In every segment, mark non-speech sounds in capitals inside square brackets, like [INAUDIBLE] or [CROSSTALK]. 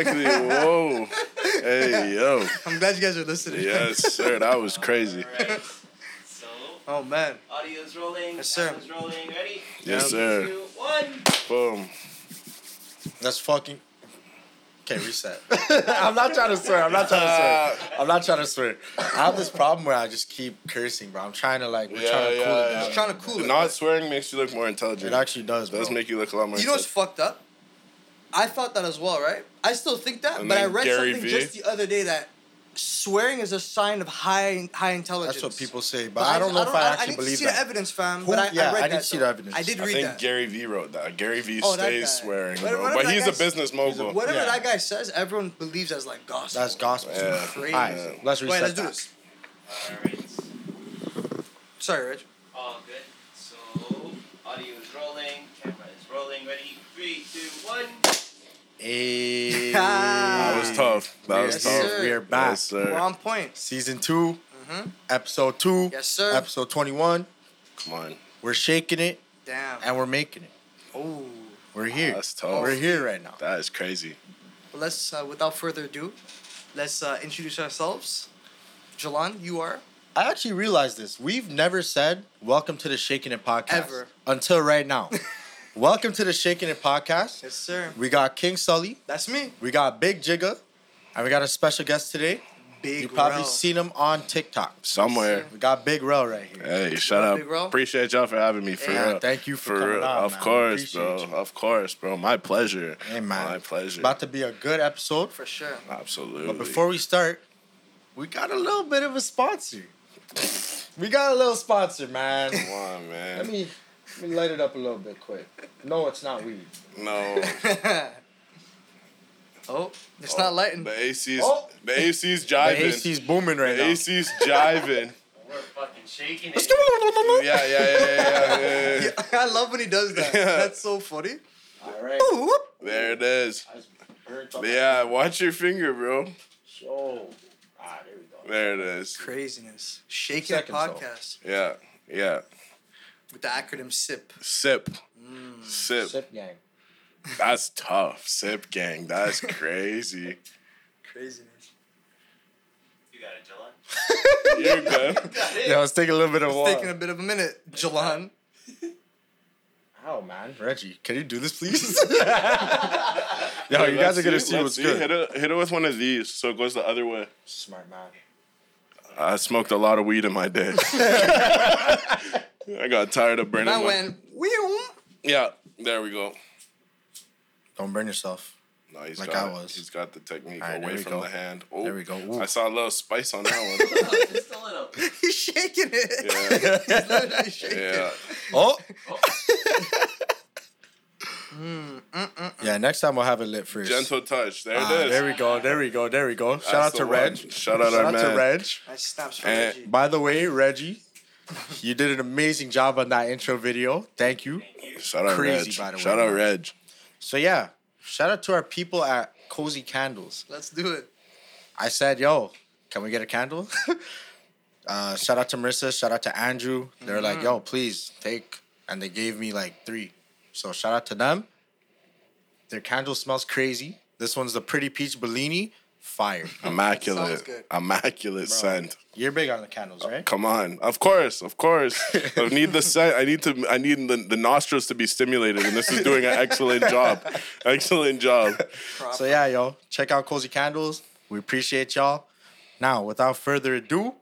exactly. Whoa. Hey, yo. I'm glad you guys are listening. Yes, sir. That was [LAUGHS] crazy. Alright. So, Oh man. audio's rolling. Yes, sir. camera's rolling. Ready? Yes, Three, sir. two, one. Boom. Let's fucking. Okay, reset. [LAUGHS] I'm not trying to swear. I'm not trying to swear. [LAUGHS] I'm not trying to swear. I have this problem where I just keep cursing, bro. I'm trying to like, we're Yeah, trying to cool yeah, it yeah. down. Just trying to cool it. Not swearing makes you look more intelligent. It actually does, It bro. does make you look a lot more You know what's fucked up? I thought that as well, right? I still think that, And but I read Gary something Vee. just the other day that swearing is a sign of high high intelligence. That's what people say, but, I don't know if I, actually need believe to see that. the evidence, fam. Who- But I, yeah, I read I that. see though. the evidence. I did I read think that. Gary Vee wrote that. Gary Vee Oh, stays swearing, What- bro. But he's guy a s- business mogul. Whatever Yeah. that guy says, everyone believes as like gospel. That's gospel. Yeah. Crazy. All right, let's reset Wait, let's do this. Alright. Sorry, Rich. All good. So, audio is rolling. Camera is rolling. Ready? Three, two, one. Hey. [LAUGHS] That was tough. That was Yes, tough. sir. We are back. Yes, We're on point. Season 2 Mhm. episode two, Yes, sir. episode 21. Come on. We're shaking it Damn. and we're making it. Oh. We're here. That's tough. We're here right now. That is crazy. Well, let's, uh, without further ado, let's uh, introduce ourselves. Jalan, you are. I actually realized this. We've never said welcome to the Shaking It podcast Ever. until right now. [LAUGHS] welcome to the Shaking It podcast. Yes, sir. We got King Sully, That's me. we got Big Jigga, and we got a special guest today. Big you probably Rell. seen him on TikTok. Somewhere. We got Big Rell right here. Hey, shut up, up. Big Bro? Appreciate y'all for having me. For Yeah, real. thank you for, For coming real. on, Of man. course, bro. You. Of course, bro. My pleasure. Hey, man. My pleasure. About to be a good episode. For sure. Absolutely. But before we start, we got a little bit of a sponsor. we got a little sponsor, man. Come on, man. Let me let me light it up a little bit quick. No, it's not weed. no. [LAUGHS] oh, it's not lighting. The AC's Oh. the AC's [LAUGHS] The jiving. AC's booming right the now. AC's jiving. [LAUGHS] We're fucking shaking Let's it. yeah, yeah, yeah, yeah, yeah, yeah, yeah. I love when he does that. Yeah. That's so funny. All right. Ooh. There it is. I just burnt up. Yeah, watch your finger, bro. Oh. Ah, there we go. There it is. Craziness. Shaking It Seconds, though. podcast Yeah, yeah. With the acronym SIP. Sip. Mm. Sip. Sip gang. That's tough. Sip gang. That's crazy. Craziness. You got it, Jalan. You're good. Yeah, let's take a little bit of It's water. taking a bit of a minute, Jalan. [LAUGHS] How man, Reggie? Can you do this, please? [LAUGHS] [LAUGHS] Yo, you guys Let's are gonna see, see what's see. good. Hit it, hit it with one of these so it goes the other way. Smart man. I smoked a lot of weed in my day. I got tired of burning. And I my- went, Whew. Yeah, there we go. Don't burn yourself. No, he's Like got I it. was. He's got the technique All right, there away we from go. the hand. Oh, There we go. Ooh. I saw a little spice on that one. [LAUGHS] Just a little. He's shaking it. Yeah. [LAUGHS] He's literally shaking yeah. Oh. Oh. [LAUGHS] Mm, mm, mm. Yeah, next time we'll have it lit first. Gentle touch. There Ah, it is. there we go. There we go. There we go. Shout That's out the to one. Reg. Shout out Shout our out man. to Reg. Nice snaps for And- Reggie. By the way, Reggie, you did an amazing job on that intro video. Thank you. Shout out Crazy, Reg. by the way, Shout out man. Reg. So yeah, shout out to our people at Cozy Candles. Let's do it. I said, "Yo, can we get a candle?" [LAUGHS] uh, shout out to Marissa. Shout out to Andrew. They were like, "Yo, please take," and they gave me like three. So shout out to them. Their candle smells crazy. This one's the Pretty Peach Bellini. Fire. [LAUGHS] Immaculate. Good. Immaculate Bro. scent. You're big on the candles, right? Come on. Of course. Of course. I [LAUGHS] need the scent. I need to I need the, the nostrils to be stimulated and this is doing an excellent job. Excellent job. Proper. So yeah, yo, check out Cozy Candles. We appreciate y'all. Now, without further ado,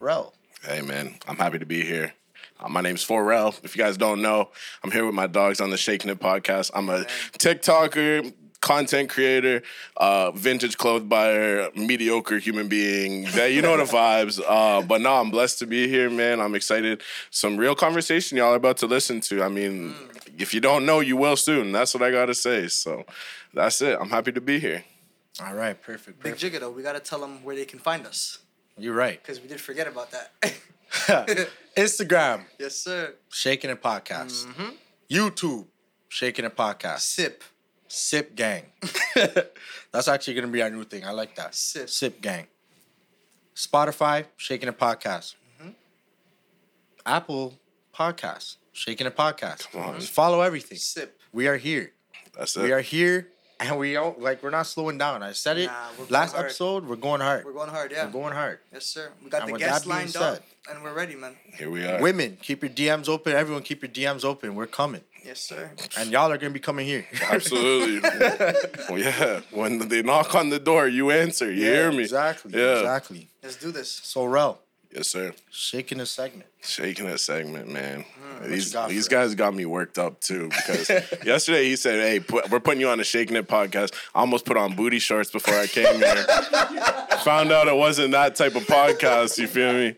Rell. Hey man, I'm happy to be here. Uh, my name's 4Rell. If you guys don't know, I'm here with my dogs on the Shaking It podcast. I'm a TikToker, content creator, uh, vintage clothes buyer, mediocre human being. Yeah, you know the [LAUGHS] vibes. Uh, but no, I'm blessed to be here, man. I'm excited. Some real conversation y'all are about to listen to. I mean, if you don't know, you will soon. That's what I gotta say. So that's it. I'm happy to be here. All right, perfect. Big perfect. Jigga, though, we got to tell them where they can find us. You're right. Because we did forget about that. [LAUGHS] Instagram, [LAUGHS] yes, sir. Shaking It Podcast. Mhm. YouTube, Shaking It Podcast. Sip. Sip Gang. [LAUGHS] That's actually gonna be our new thing. I like that. Sip. Sip Gang. Spotify, Shaking It Podcast. Mm-hmm. Apple Podcast, Shaking It Podcast. Come on. Just follow everything. Sip. We are here. That's it. We are here and we don't like we're not slowing down. I said it Nah, last hard. episode. We're going hard. We're going hard, yeah. We're going hard. Yes, sir. We got And the guests that lined said- up, and we're ready, man. Here we are. Women, keep your DMs open. Everyone, keep your DMs open. We're coming, Yes, sir. and y'all are gonna be coming here. [LAUGHS] Absolutely. [LAUGHS] well, yeah. When they knock on the door, you answer. You hear me? Exactly. Yeah. Exactly. Let's do this. So, Rell, Yes, sir. shaking the segment. Shaking that segment, man. Mm, you these got these for us? guys got me worked up too because [LAUGHS] yesterday he said, "Hey, put, we're putting you on the Shaking It podcast." I almost put on booty shorts before I came here. Found out it wasn't that type of podcast. You feel me?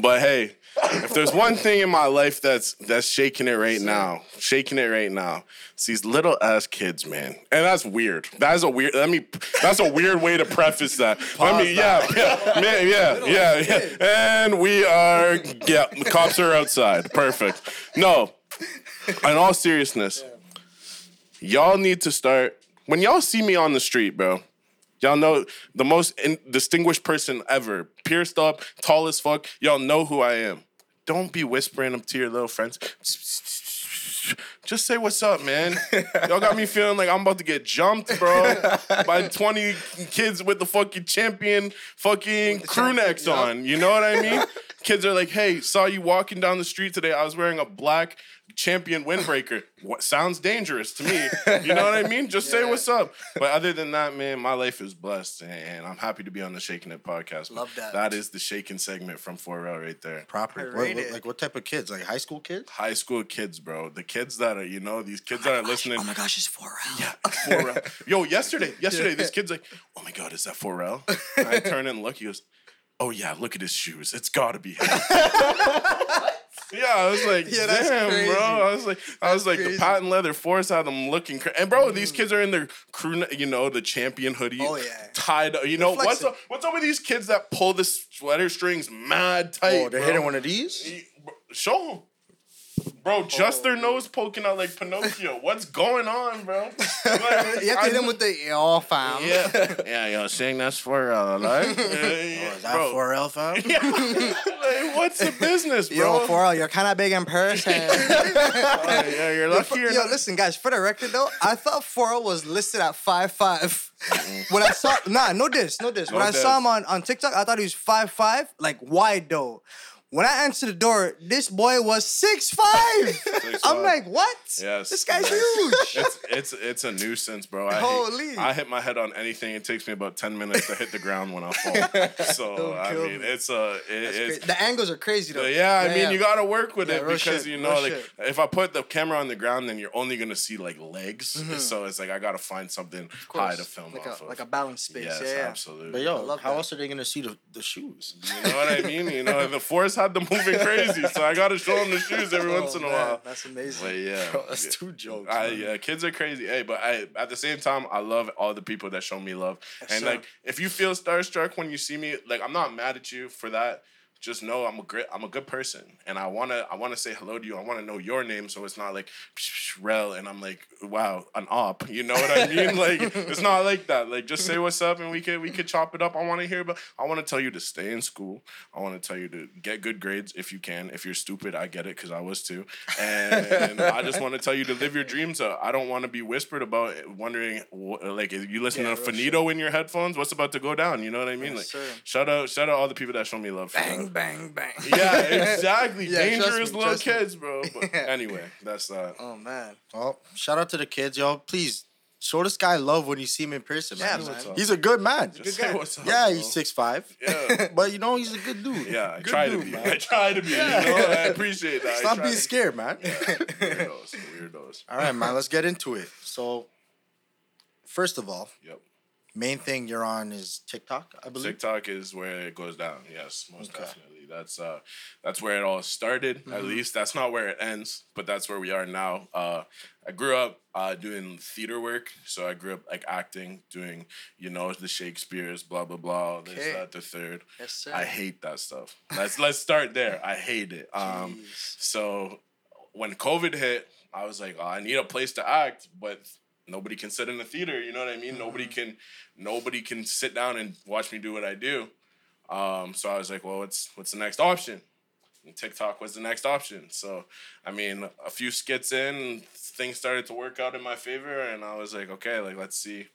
But hey, if there's one thing in my life that's that's shaking it right now, shaking it right now, it's these little ass kids, man. And that's weird. That's a weird. Let me. That's a weird way to preface that. Let me. [LAUGHS] Yeah, yeah, man, yeah, yeah, yeah. And we are. Yeah, the cops are outside. Perfect. No. In all seriousness, y'all need to start when y'all see me on the street, bro. Y'all know the most in, distinguished person ever, pierced up, tall as fuck. Y'all know who I am. Don't be whispering them to your little friends. Just say what's up, man. Y'all got me [LAUGHS] feeling like I'm about to get jumped, bro, by 20 kids with the fucking champion fucking crew necks on. You know what I mean? Kids are like, hey, saw you walking down the street today. I was wearing a black champion windbreaker. What sounds dangerous to me. You know what I mean? Just say [LAUGHS] what's up. But other than that, man, my life is blessed, and- and I'm happy to be on the Shaking It podcast. Love that. That is the shaking segment from 4Rell right there. Proper. What- rate what- it. like what type of kids? Like high school kids? High school kids, bro. The kids that are, you know, these kids oh that are listening. Oh my gosh, it's 4Rell. Yeah, 4Rell. Yo, yesterday, [LAUGHS] yesterday, this kid's like, oh my God, is that 4Rell? And I turn and look, he goes, oh yeah, look at his shoes. It's gotta be him. [LAUGHS] Yeah, I was like, [LAUGHS] Yeah, that's damn, crazy. bro. I was like, I was like, the patent leather force had them looking, cra- and bro, these mm. kids are in their crew, you know, the champion hoodie, Oh, yeah. tied. You know what's up? What's up with these kids that pull the sweater strings mad oh, tight? Oh, they're bro? hitting one of these. Show them. Bro, just their nose poking out like Pinocchio. [LAUGHS] What's going on, bro? [LAUGHS] Like, You have to hit him with the yo fam. yeah, yeah, yo, saying that's for uh, like, [LAUGHS] Oh, is that bro. 4Rell fam? like, what's the business, bro? Yo, 4Rell, you're kind of big in person. Oh, yeah, you're lucky. Yo, you're not- listen, guys. For the record, though, I thought 4Rell was listed at five five. when I saw, nah, no diss, no diss. when No I diss. saw him on, on TikTok, I thought he was five five, like wide though. When I answered the door, this boy was six five. [LAUGHS] I'm like, what? Yes. This guy's huge. it's it's it's a nuisance, bro. I hate- Holy. I hit my head on anything. It takes me about ten minutes to hit the ground when I fall. [LAUGHS] So I mean, me. it's a it, it's. crazy. The angles are crazy though. yeah, I mean, you gotta work with Yeah, it because shit, you know, like, shit. if I put the camera on the ground, then you're only gonna see like legs. Mm-hmm. So it's like I gotta find something high to film like off a, of. like a balance space. yes, yeah, yeah. absolutely. But yo, love how that. else are they gonna see the, the shoes? You know what I mean? You know, [LAUGHS] the force had them moving crazy, so I gotta show them the shoes every [LAUGHS] Oh, once in a man, while. That's amazing. But yeah, Bro, that's two jokes. I, yeah, kids are crazy. Hey, but I at the same time, I love all the people that show me love. and sir. like, if you feel starstruck when you see me, like, I'm not mad at you for that. Just know I'm a great, I'm a good person, and I wanna, I wanna say hello to you. I wanna know your name, so it's not like Rell, and I'm like, wow, an op. You know what I mean? [LAUGHS] like, it's not like that. Like, just say what's up, and we could, we could chop it up. I want to hear, but I want to tell you to stay in school. I want to tell you to get good grades if you can. If you're stupid, I get it because I was too. And I just want to tell you to live your dreams. I don't want to be whispered about, wondering like if you listen Yeah, to Finito in your headphones. What's about to go down? You know what I mean? Yes, like, sir. shout out, shout out all the people that show me love. for Bang, bang, [LAUGHS] bang. [LAUGHS] Yeah, exactly. Yeah, Dangerous me, little kids, bro. [LAUGHS] But Yeah. anyway, that's that. Oh man. Well, shout out to the kids, y'all. Please show this guy love when you see him in person. Yeah, man. man. He's a good man. Just good guy. what's up. yeah, bro. he's six five. Yeah. but you know he's a good dude. Yeah, I Good try to be. man. I try to be. You know, I appreciate that. Stop being to- scared, man. Weirdos, weirdos. all right, man. Let's get into it. So, first of all, Yep. Main thing you're on is TikTok, I believe. TikTok is where it goes down. Yes, most Okay. definitely. That's uh, that's where it all started. Mm-hmm. At least that's not where it ends, but that's where we are now. Uh, I grew up uh, doing theater work, so I grew up like acting, doing you know the Shakespeare's, blah blah blah, this Okay. that the third. Yes, sir. I hate that stuff. Let's let's start there. I hate it. Um, Jeez. so when COVID hit, I was like, oh, I need a place to act, but nobody can sit in the theater. You know what I mean? Nobody can, nobody can sit down and watch me do what I do. Um, so I was like, well, what's what's the next option? And TikTok was the next option. So, I mean, a few skits in, things started to work out in my favor, and I was like, okay, like let's see,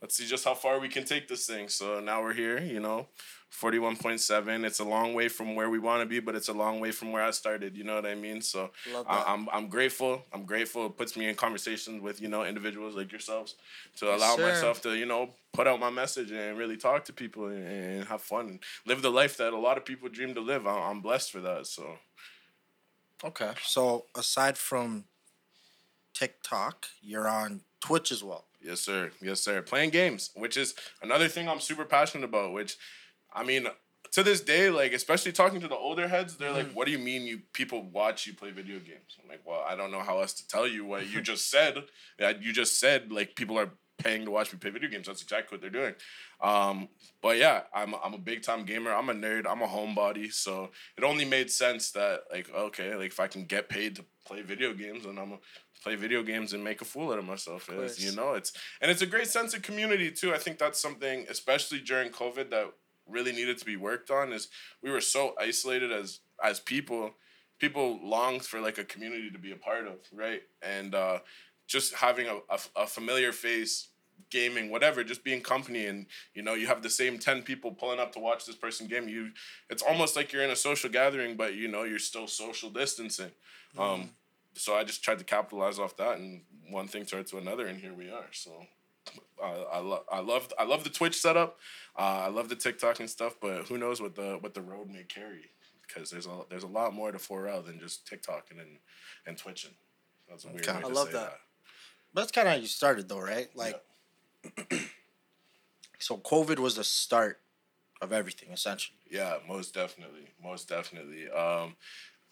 let's see just how far we can take this thing. So now we're here, you know, forty one point seven. It's a long way from where we want to be, but it's a long way from where I started. You know what I mean? So I, that. I'm I'm grateful. I'm grateful. It puts me in conversations with you know individuals like yourselves to Yes, allow sir. myself to you know put out my message and really talk to people and, and have fun and live the life that a lot of people dream to live. I'm, I'm blessed for that. So Okay. So aside from TikTok, you're on Twitch as well. yes, sir. Yes, sir. Playing games, which is another thing I'm super passionate about. Which, I mean, to this day, like especially talking to the older heads, they're like, "What do you mean you people watch you play video games?" I'm like, "Well, I don't know how else to tell you what you just [LAUGHS] said. You just said like people are paying to watch me play video games. That's exactly what they're doing." Um, but yeah, I'm I'm a big time gamer. I'm a nerd. I'm a homebody. So it only made sense that like okay, like if I can get paid to play video games, then I'm gonna play video games and make a fool out of myself. Course. you know, it's and it's a great sense of community too. I think that's something, especially during COVID, that really needed to be worked on. Is we were so isolated as as people. People longed for like a community to be a part of, right? And uh, just having a, a, a familiar face gaming whatever just being company and you know you have the same 10 people pulling up to watch this person game you it's almost like you're in a social gathering but you know you're still social distancing um so i just tried to capitalize off that and one thing turned to another and here we are so uh, I love I love I love the Twitch setup. Uh, I love the TikTok and stuff, but who knows what the what the road may carry? Because there's a there's a lot more to 4Rell than just TikToking and and twitching. That's a weird Okay. way I love say that. But that's kind of how you started, though, right? Like, [CLEARS THROAT] so COVID was the start of everything, essentially. Yeah, most definitely, most definitely. Um,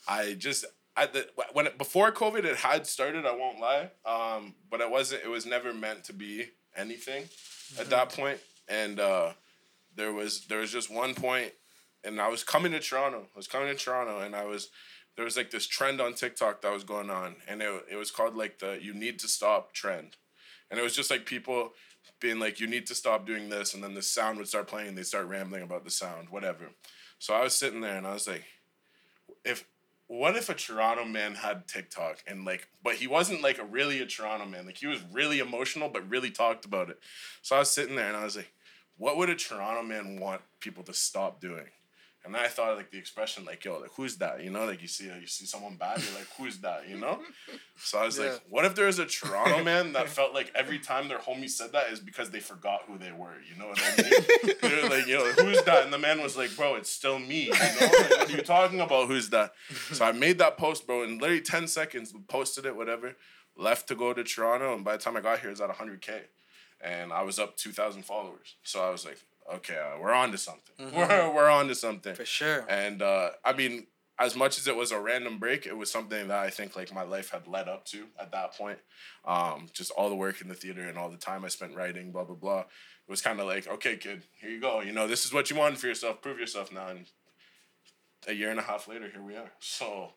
I just at the when it, before COVID it had started. I won't lie, um, but it wasn't. It was never meant to be anything at that point. And uh, there was there was just one point, and I was coming to Toronto. I was coming to Toronto, and I was there was like this trend on TikTok that was going on, and it it was called like the "you need to stop" trend, and it was just like people being like, "You need to stop doing this," and then the sound would start playing, and they start rambling about the sound, whatever. So I was sitting there, and I was like, if what if a Toronto man had TikTok and like, but he wasn't like a really a Toronto man. Like he was really emotional, but really talked about it. So I was sitting there and I was like, what would a Toronto man want people to stop doing? And then I thought of, like the expression like, yo, like who's that? You know, like you see you see someone bad, you're like, who's that? You know? [LAUGHS] So I was Yeah. like, what if there's a Toronto [LAUGHS] man that felt like every time their homie said that is because they forgot who they were? You know what I mean? [LAUGHS] They're like, yo, who's that? And the man was like, bro, it's still me. You know? Like, what are you talking about? Who's that? So I made that post, bro, in literally 10 seconds, posted it, whatever, left to go to Toronto. And by the time I got here, it was at 100K. And I was up 2,000 followers. So I was like, okay, uh, we're on to something. [LAUGHS] We're, we're on to something. For sure. And uh, I mean, as much as it was a random break, it was something that I think like my life had led up to at that point. Um, just all the work in the theater and all the time I spent writing, blah blah blah. It was kind of like, okay, kid, here you go. You know, this is what you wanted for yourself. Prove yourself now. And a year and a half later, here we are. So,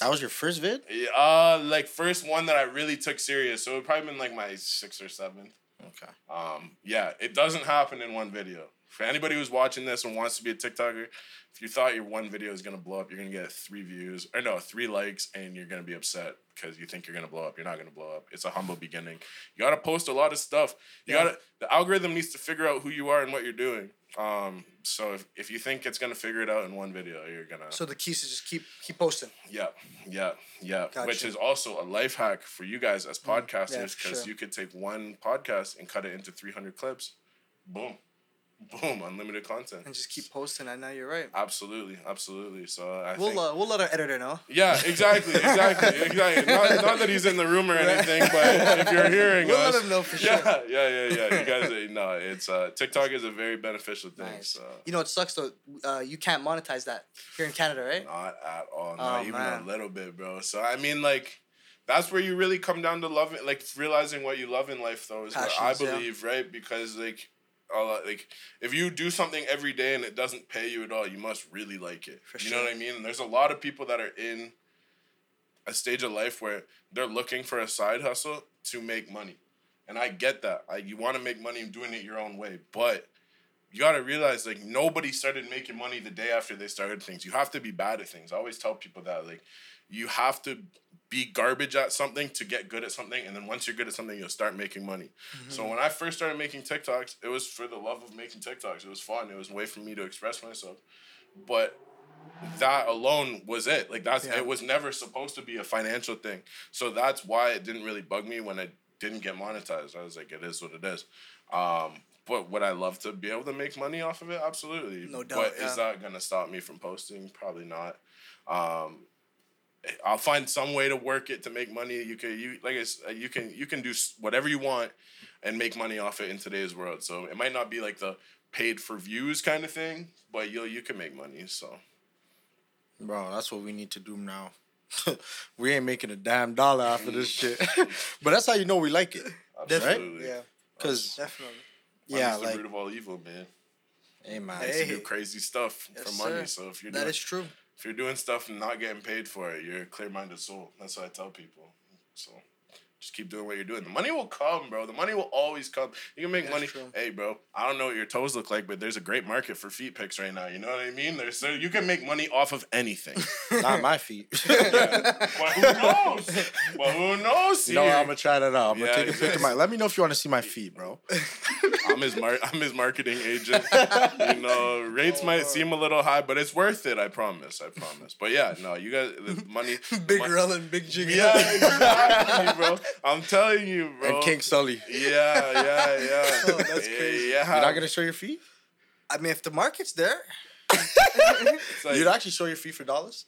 That was your first vid? yeah, uh, like first one that I really took serious. So it probably been like my sixth or seventh. Okay. Um, yeah, it doesn't happen in one video. For anybody who's watching this and wants to be a TikToker, if you thought your one video is gonna blow up, you're gonna get three views or no, three likes, and you're gonna be upset because you think you're gonna blow up. You're not gonna blow up. It's a humble beginning. You gotta post a lot of stuff. You Yeah. gotta the algorithm needs to figure out who you are and what you're doing. Um, so if, if you think it's gonna figure it out in one video, you're gonna So the key is to just keep keep posting. yeah, yeah, yeah. Which Gotcha. Mm, is also a life hack for you guys as podcasters because for sure. you could take one podcast and cut it into 300 clips. Boom. Boom. Unlimited content. and just keep posting. I Now you're right. Absolutely. Absolutely. So I We'll think. uh, we'll let our editor know. yeah, exactly, exactly, [LAUGHS] exactly. Not, not that he's in the room or anything, but if you're [LAUGHS] hearing We'll us, let him know for sure. yeah, yeah, yeah, yeah. You guys, [LAUGHS] uh, no, it's uh, TikTok is a very beneficial thing. Nice. So. You know it sucks though? Uh, you can't monetize that here in Canada, right? Not at all. Not Oh, even man. a little bit, bro. So I mean, like, that's where you really come down to loving, like, realizing what you love in life, though, is what I Passions, yeah. believe, right? Because like, a lot, like, if you do something every day and it doesn't pay you at all, you must really like it. For you know what I mean? And there's a lot of people that are in a stage of life where they're looking for a side hustle to make money. And I get that. I, you want to make money doing it your own way, but you got to realize like nobody started making money the day after they started things. You have to be bad at things. I always tell people that like you have to be garbage at something to get good at something and then once you're good at something you'll start making money. So when I first started making TikToks, it was for the love of making TikToks. It was fun. It was a way for me to express myself. But that alone was it. Like that's Yeah. it was never supposed to be a financial thing. So that's why it didn't really bug me when I didn't get monetized. I was like, it is what it is. Um, but would I love to be able to make money off of it? Absolutely. No doubt, But yeah. is that gonna stop me from posting? Probably not. Um, I'll find some way to work it to make money. You can you like it's uh, you can you can do whatever you want and make money off it in today's world. So it might not be like the paid for views kind of thing, but you you can make money. So Bro, that's what we need to do now. [LAUGHS] we ain't making a damn dollar after this shit. [LAUGHS] but that's how you know we like it. absolutely. Right? Yeah, Cause definitely. yeah, the like root of all evil, man. hey man. Makes you Hey. do crazy stuff Yes, for money. sir. So if you're That doing, is true. If you're doing stuff and not getting paid for it, you're a clear minded soul. That's what I tell people. So just keep doing what you're doing. The money will come, bro. The money will always come. You can make That's money. true. Hey, bro. I don't know what your toes look like, but there's a great market for feet pics right now. You know what I mean? There's so you can make money off of anything. [LAUGHS] Not my feet. [LAUGHS] but who knows? But who knows? You know? I'm gonna try that out. I'm gonna take a picture of my. Let me know if you want to see my feet, bro. [LAUGHS] I'm his mar- I'm his marketing agent. you know, rates might oh. seem a little high, but it's worth it. I promise. I promise. But yeah, no, you guys, the money, Big mon- Rell and Big Jigga. Yeah, exactly, bro. I'm telling you, bro. And King Sully. Yeah, yeah, yeah. [LAUGHS] Oh, that's crazy. Yeah, You're not gonna show your feet? I mean, if the market's there, like, You'd actually show your feet for dollars?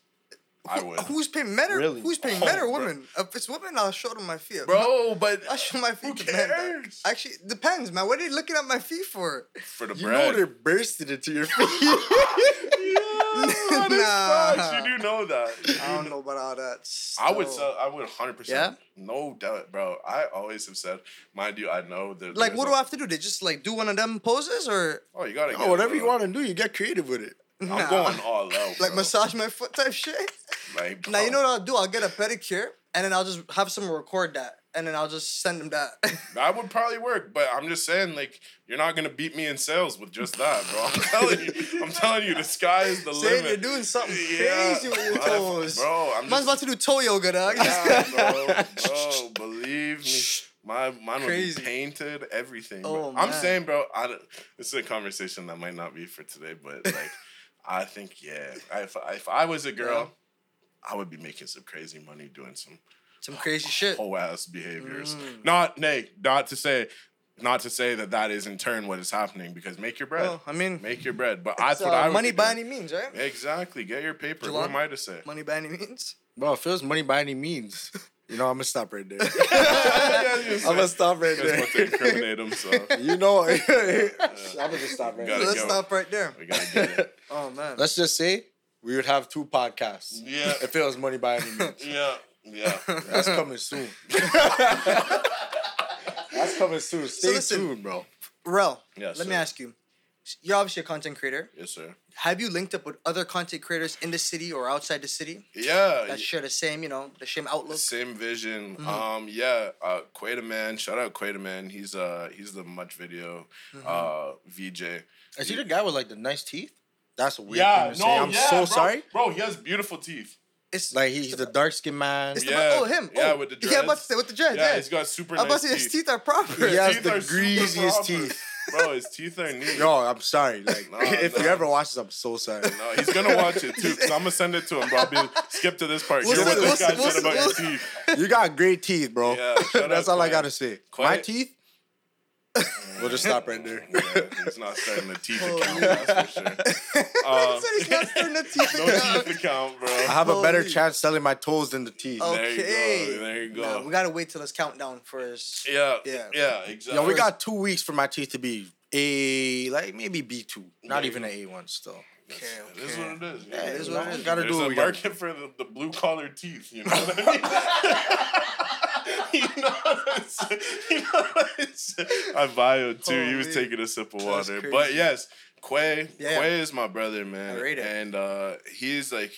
I would, who's paying men or Really? who's paying Oh, men or bro. women? If it's women, I'll show them my feet. bro. [LAUGHS] But I'll show my feet who to men. cares? Actually, depends, man. What are you looking at my feet for? For the You bread. know they're bursted into your feet. [LAUGHS] yeah, [LAUGHS] that is Nah. facts. You do know that. I don't know- know about all that. I would So- sell. I would hundred Yeah? percent. No doubt, bro. I always have said, mind you, I know that. Like, what a- do I have to do? They just like do one of them poses or Oh, you gotta. no, get it, whatever you want to do, you get creative with it. I'm Nah. going all out. [LAUGHS] like massage my foot type shit? Like, Now you know what I'll do? I'll get a pedicure and then I'll just have someone record that and then I'll just send them that. [LAUGHS] That would probably work, but I'm just saying, like, you're not gonna beat me in sales with just that, bro. I'm [LAUGHS] telling you, I'm telling you, the sky is the Saying limit. you're doing something Yeah, crazy with your toes. bro. I'm just, about to do toe yoga, dog. yeah, bro, [LAUGHS] bro. Believe me, my mine would Crazy. be painted, everything. Oh, I'm saying, bro. I this is a conversation that might not be for today, but like, I think yeah, if if I was a girl, I would be making some crazy money doing some Some crazy shit. whole ass behaviors. Mm. Not nay, not to say, not to say that that is in turn what is happening because make your bread. Well, I mean, Make your bread, but that's it's, what uh, I would money be by any means, right? Exactly, get your paper. Who Jelani? am I to say? Money by any means. Well, if it was money by any means, you know, I'm gonna stop right there. [LAUGHS] Yeah, I'm gonna stop right That's what to there. incriminate him. So [LAUGHS] you know, [LAUGHS] I'm gonna just stop right there. Let's go. stop right there. we gotta get it. Oh man. Let's just say we would have two podcasts Yeah, if it was money by any means. yeah, yeah. [LAUGHS] [LAUGHS] That's coming soon. That's coming soon. Stay listen. tuned, bro. Rell, Yes, let me ask you. You're obviously a content creator. Yes, sir. Have you linked up with other content creators in the city or outside the city Yeah. that share the same, you know, the same outlook? Same vision. Mm-hmm. Um, yeah, uh Quaida Man, shout out Quaida Man. He's uh he's the much video Mm-hmm. uh VJ. Is he the guy with like the nice teeth? That's a weird Yeah, thing to no, say. I'm yeah, so bro. sorry. Bro, he has beautiful teeth. It's Like he's the dark skinned man. It's the Yeah, oh him. yeah, oh, with the Yeah, I'm about to say with the dreads. Yeah, Yeah, he's got super I'm about to say his teeth. teeth are proper. He has the greasiest teeth. Bro, his teeth are neat. Yo, I'm sorry. Like, [LAUGHS] Nah, if you nah. ever watch this, I'm so sorry. No, he's gonna [LAUGHS] watch it too. Cause I'm gonna send it to him, bro. I'll be skip to this part. What's Hear what this what's guy what's said about your teeth. You got great teeth, bro. Yeah, [LAUGHS] That's out all I gotta say. Quay- My teeth. We'll just stop right there. Yeah, [LAUGHS] he's not starting the teeth Holy- account. That's for sure. Uh, [LAUGHS] He said he's not starting the teeth no account. teeth account, bro. I have a better chance selling my toes than the teeth. Oh. There you Okay. go. There you go. Nah, we gotta wait till his countdown for his. yeah, Yeah. yeah, exactly. Yo, we got two weeks for my teeth to be A, like maybe B two, not even an A one still. Okay, It is what it is. Yeah, it is what it is. Gotta There's do what a we gotta market for the, the blue collar teeth. You know what I [LAUGHS] mean? [LAUGHS] you know what I'm saying? You know what I'm saying? I bio too. He was Holy. taking a sip of water. But yes, Quay. Yeah. Quay is my brother, man. I rate it. And uh, he's like,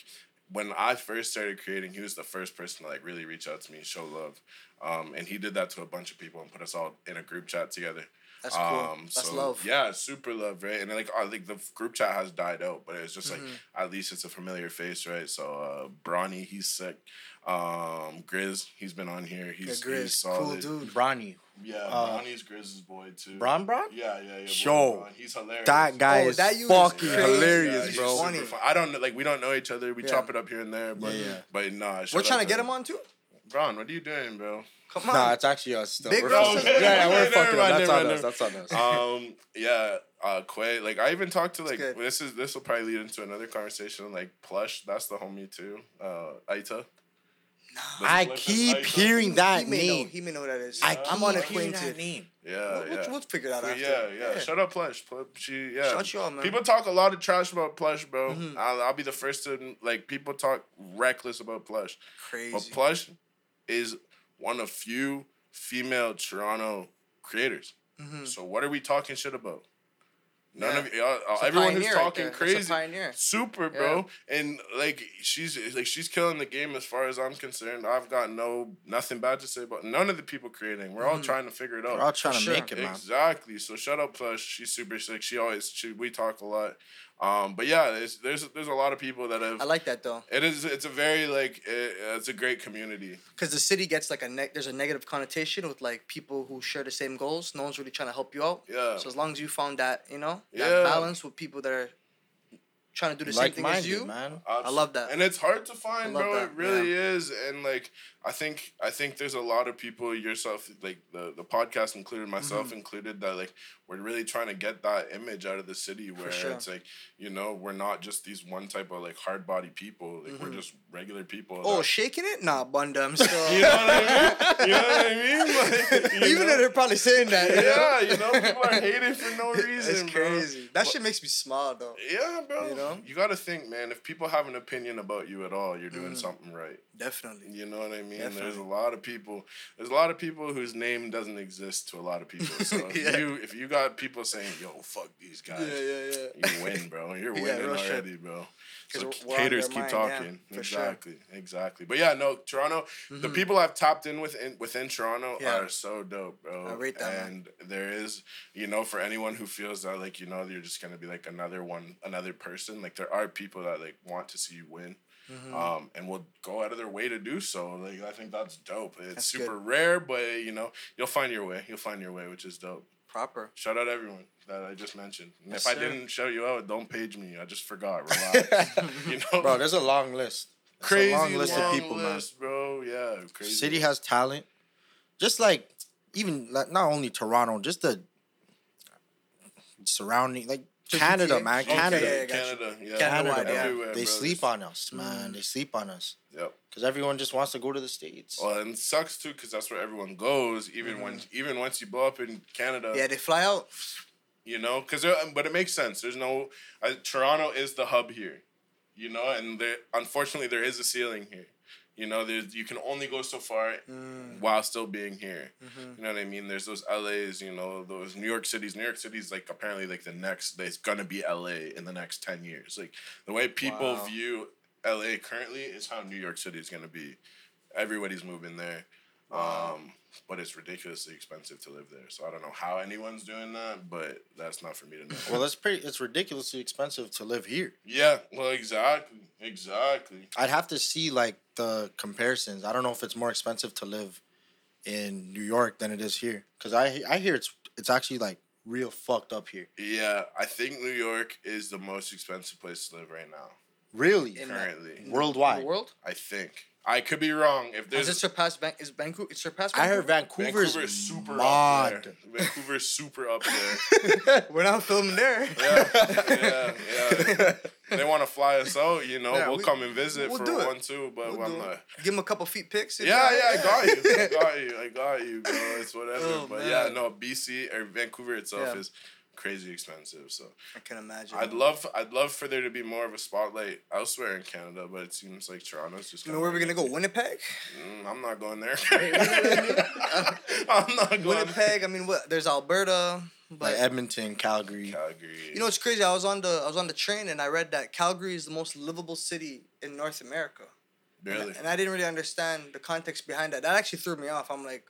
when I first started creating, he was the first person to like really reach out to me and show love. Um, and he did that to a bunch of people and put us all in a group chat together. That's cool. That's love. Yeah, super love, right? And like, I think the group chat has died out, but it's just like Mm-hmm. at least it's a familiar face, right? So uh Bronny, he's sick. Um, Grizz, he's been on here. He's, Yeah, he's Grizz, cool dude. Bronny. Yeah, Uh, Bronny's Grizz's boy too. Bron Bron? Yeah, yeah, yeah. boy Yo, Bron. he's hilarious. That guy Oh, is that you is fucking crazy. hilarious, he's bro. super Funny. fun. I don't know, like we don't know each other. We Yeah. chop it up here and there, but Yeah, yeah. but nah. We're trying out to get him on too. Bron, what are you doing, bro? Come on. Nah, it's actually us still. Big we're bro. fucking- yeah, yeah, we're fucking mind, up. That's on us. That's on us. um yeah uh quay like i even talked to like this is this will probably lead into another conversation like plush that's the homie too uh aita The I keep Aita. hearing that he may know. name. He may know what that is. I I'm keep hearing unacquainted. that name. yeah We'll, yeah we'll, we'll figure it out But after. yeah, yeah, Shut up, Plush. Pl- She, yeah. Shut you up, man. People talk a lot of trash about Plush, bro. Mhm. I'll, I'll be the first to like. People talk reckless about Plush, Crazy. but Plush is one of few female Toronto creators. Mhm. So what are we talking shit about? None Yeah. of y'all, uh, It's everyone who's pioneer right talking there. That's a crazy, pioneer. super, bro. And like she's like she's killing the game as far as I'm concerned. I've got no nothing bad to say about none of the people creating. We're all Mhm. trying to figure it out. We're all trying to sure. make it, man. Exactly. So shut up, plus She's super sick. She always she we talk a lot. Um, but yeah, there's there's there's a lot of people that have. I like that though, it is it's a very like it, it's a great community. because the city gets like a ne- there's a negative connotation with like people who share the same goals. No one's really trying to help you out. Yeah. So as long as you found that, you know, that Yeah. balance with people that are trying to do the same Like thing as you. minded, man. I love that. And it's hard to find, I love bro. that, It really is. And like I think I think there's a lot of people, yourself, like the the podcast included, myself Mm-hmm. included, that like we're really trying to get that image out of the city where sure. it's like you know we're not just these one type of like hard body people. Like we're just regular people. Mm-hmm. Oh, that- shaking it? Nah, Bunda. I'm [LAUGHS] still. you know what I mean? You know what I mean? [LAUGHS] Like, Even know? though they're probably saying that. you know? yeah, you know, people are hating for no [LAUGHS] reason. It's bro. crazy. That shit makes me smile though. Yeah, bro. You know? you got to think, man. If people have an opinion about you at all, you're doing Mm. something right. Definitely. You know what I mean? There's a lot of people. There's a lot of people whose name doesn't exist to a lot of people. [LAUGHS] So if you if you got people saying, "Yo, fuck these guys," yeah, yeah. you win, bro. [LAUGHS] You're Yeah, winning real shit. already, bro. So we're- we're on haters keep mind, yeah, talking. for sure. exactly, exactly. But yeah, no, Toronto. The Mhm. people I've tapped in within within Toronto Yeah. are so dope, bro. I rate that, man. And there is, you know, for anyone who feels that like you know you're just gonna be like another one, another person. Like there are people that like want to see you win. Mhm. Um, and will go out of their way to do so. Like I think that's dope. It's That's super good. rare, but you know you'll find your way. You'll find your way, which is dope. Proper. Shout out everyone that I just mentioned. And Yes, if I sir. didn't shout you out, don't page me. I just forgot. [LAUGHS] Relax. you know, Bro, there's a long list. It's a crazy long list of long people, man. bro. Yeah, crazy. City has talent. Just like even like, not only Toronto, just the surrounding like Just Canada, GTA? man. Canada. yeah, yeah, got. Canada, yeah, Canada, Canada, yeah. They bro. sleep on us, man. They sleep on us. Yep. Because everyone just wants to go to the States. Well, and it sucks too, because that's where everyone goes. Even when, even once you blow up in Canada, Mm-hmm. Yeah, they fly out. you know because but it makes sense there's no uh, toronto is the hub here you know and there unfortunately there is a ceiling here you know there's you can only go so far Mm. while still being here Mhm. you know what i mean there's those la's you know those new york cities new york city's like apparently like the next it's gonna be la in the next 10 years like the way people Wow. view la currently is how new york city is gonna be everybody's moving there. Um, but it's ridiculously expensive to live there. So I don't know how anyone's doing that, but that's not for me to know. Well, it's pretty. It's ridiculously expensive to live here. yeah, well, exactly, exactly. I'd have to see like the comparisons. I don't know if it's more expensive to live in New York than it is here. Cause I I hear it's it's actually like real fucked up here. Yeah, I think New York is the most expensive place to live right now. Really, In Currently, in Worldwide. The world? I think I could be wrong. If Has there's it surpassed Van- is Vancouver? It surpassed. I heard Vancouver? Vancouver's Vancouver is super up mod. there. Vancouver's super up there. [LAUGHS] We're not filming there. Yeah, yeah, yeah. They want to fly us out, you know. Yeah, we'll we- come and visit we'll for do it. one too. But We'll I'm do it. not. Give him a couple feet pics. and- Yeah, yeah, I got you. I [LAUGHS] got you. I got you, bro. It's whatever. Oh, but man. yeah, no, BC or Vancouver itself Yeah. is crazy expensive. So I can imagine. I'd love, I'd love for there to be more of a spotlight elsewhere in Canada, but it seems like Toronto's just. I mean, where are we gonna go? Winnipeg. Mm, I'm not going there. you know what I mean? I'm not going. Winnipeg. I mean, what? There's Alberta. But like Edmonton, Calgary. Calgary. you know what's crazy? I was on the I was on the train and I read that Calgary is the most livable city in North America. And I- And I didn't really understand the context behind that. That actually threw me off. I'm like,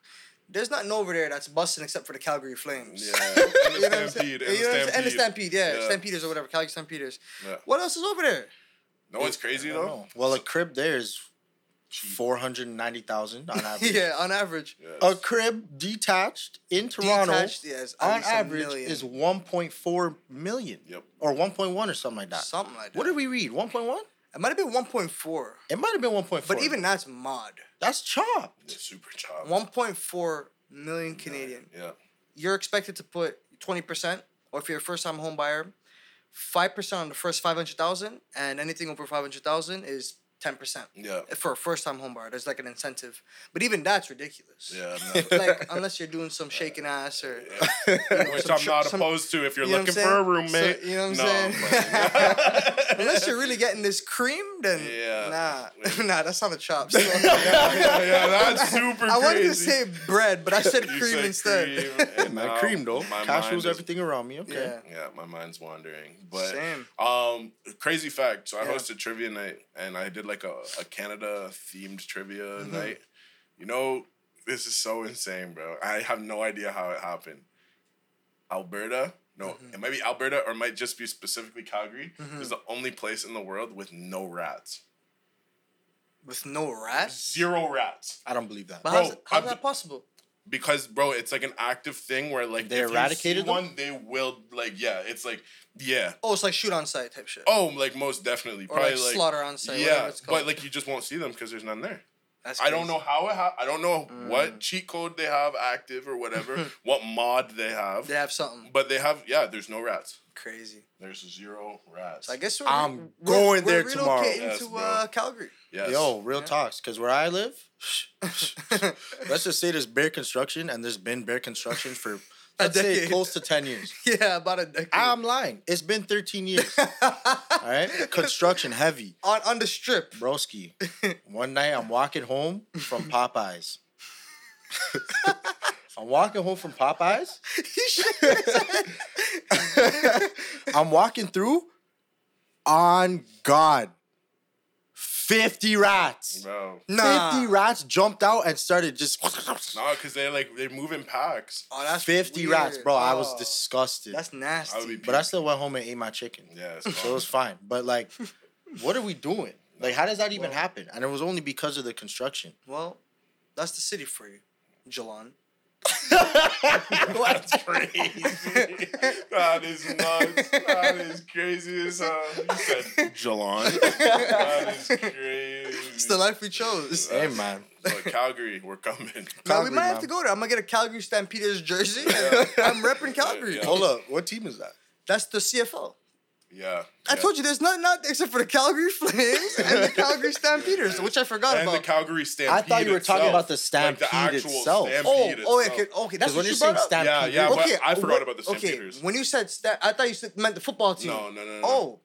there's nothing over there that's busting except for the Calgary Flames. Yeah, [LAUGHS] and the You know what I'm? Stampede, You and know what the saying? And the Stampede. Stampede, yeah, Yeah. Stampeders or whatever, Calgary Stampeders. Yeah. What else is over there? No, what's crazy though? know. Well, a crib there is four hundred ninety thousand on [LAUGHS] average. yeah, on average. Yes. A crib detached in Toronto Detached, yes, on average million. is one point four million. Yep. Or one point one or something like that. Something like that. What did we read? One point one? It might have been 1.4, It might have been one point four. but even that's mod. that's chopped. It's super chopped. 1.4 million Canadian. Yeah. You're expected to put 20%, or if you're a first time home buyer, 5% on the first 500,000, and anything over 500,000 is 10%. Yeah. For a first time home buyer, there's like an incentive. But even that's ridiculous. Yeah. [LAUGHS] Like, unless you're doing some shaking ass or. [LAUGHS] Which some I'm not some- opposed to if you're you know looking for a roommate. So- you know what I'm saying? [LAUGHS] Unless you're really getting this cream, then Yeah. nah, nah, that's not a chop. So- yeah, yeah, that's super I wanted to say bread, but I said You cream said instead. cream, and My now cream though. my Cash rules everything around me. Okay. Yeah. Yeah, my mind's wandering. But Same. um crazy fact. So I Yeah. hosted trivia night and I did like a, a Canada themed trivia Mm-hmm. night. You know, this is so insane, bro. I have no idea how it happened. Alberta, no, Mm-hmm. it might be Alberta or it might just be specifically Calgary, is the only place in the world with no rats. With no rats? Zero rats. I don't believe that. But Bro, how's, how's that possible? Because bro, it's like an active thing where like They if eradicated you them? see one, they will like yeah, it's like yeah. Oh, it's like shoot on sight type shit. Oh, like most definitely, or probably like, like, slaughter on sight. yeah, it's called. but like you just won't see them because there's none there. That's I don't know how it ha- I don't know Mm. what cheat code they have active or whatever, [LAUGHS] what mod they have, They have something but they have yeah. There's no rats. crazy. There's zero rats. So I guess we're, I'm we're, going we're there tomorrow. relocating Yes, to uh, Calgary. yes. Yo, real Yeah. talks. Because where I live, [LAUGHS] let's just say there's bear construction, and there's been bear construction for [LAUGHS] let's say close to ten years. yeah, about a decade. I'm lying. It's been 13 years. [LAUGHS] All right, construction heavy, on on the strip. broski. One night I'm walking home from Popeyes. I'm walking home from Popeyes. I'm walking through. On God, 50 rats. bro. Nah. 50 rats jumped out and started just No, because they're like they move in packs. Oh, that's 50 weird. rats, bro. I was Oh, disgusted. That's nasty. would be. but I still went home and ate my chicken. yeah, So it was fine. But like, what are we doing? Like, how does that even Well- happen? And it was only because of the construction. well, that's the city for you, Jalan. [LAUGHS] [LAUGHS] That's crazy. [LAUGHS] that is nuts. That is crazy as hell. You said Jalon. that is crazy. It's the life we chose. Hey, man. But Calgary, we're coming. Now we Calgary, might have man. to go there. I'm gonna get a Calgary Stampeders jersey. and I'm repping Calgary. Yeah. Hold up. What team is that? That's the CFL. Yeah. I yeah. told you there's nothing out there except for the Calgary [LAUGHS] Flames and the Calgary Stampeders, which I forgot about. And the. Calgary Stampede. I thought you were talking itself. about the Stampede actual itself. oh, Stampede oh, oh itself. okay, okay. That's when what you're you saying brought up. Stampede, Yeah, yeah, Okay, I forgot what- about the Stampeders. Okay, when you said sta- I thought you said, meant the football team. No, no, no, no. Oh,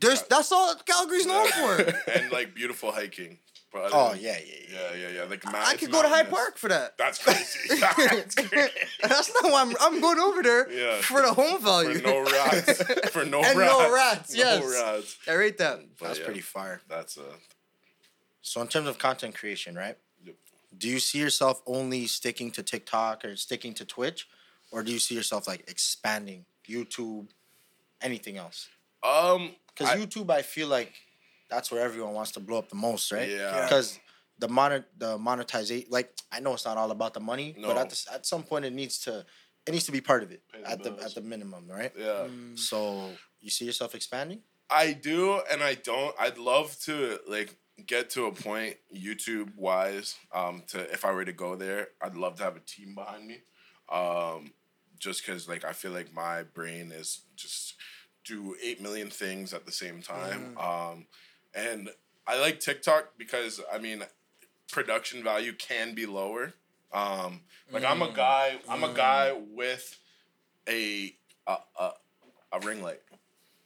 there's uh, that's all Calgary's known for. [LAUGHS] and like beautiful hiking. But Oh, yeah, yeah, yeah. Yeah, yeah. Like I could go to Hyde. Park for that. That's crazy. [LAUGHS] That's crazy. That's not why I'm. I'm going over there [LAUGHS] Yeah. for the home value. For no rats. [LAUGHS] For no And rats. no rats, yes. No rats. I rate that. But That's yeah, pretty fire. That's a. So, in terms of content creation, right? Yep. Do you see yourself only sticking to TikTok or sticking to Twitch? Or do you see yourself like expanding YouTube, anything else? Um. Because YouTube, I feel like that's where everyone wants to blow up the most, right? Yeah. Because the monet the monetization, like I know it's not all about the money, but at the, at some point it needs to it needs to be part of it the at the at the minimum, right? Yeah. So you see yourself expanding? I do and I don't. I'd love to like get to a point YouTube wise. Um, to if I were to go there, I'd love to have a team behind me. Um, just because like I feel like my brain is just do eight million things at the same time. Um, and I like TikTok because I mean, production value can be lower. Um, like I'm a mm. guy. I'm a mm. guy with a a, a, a ring light.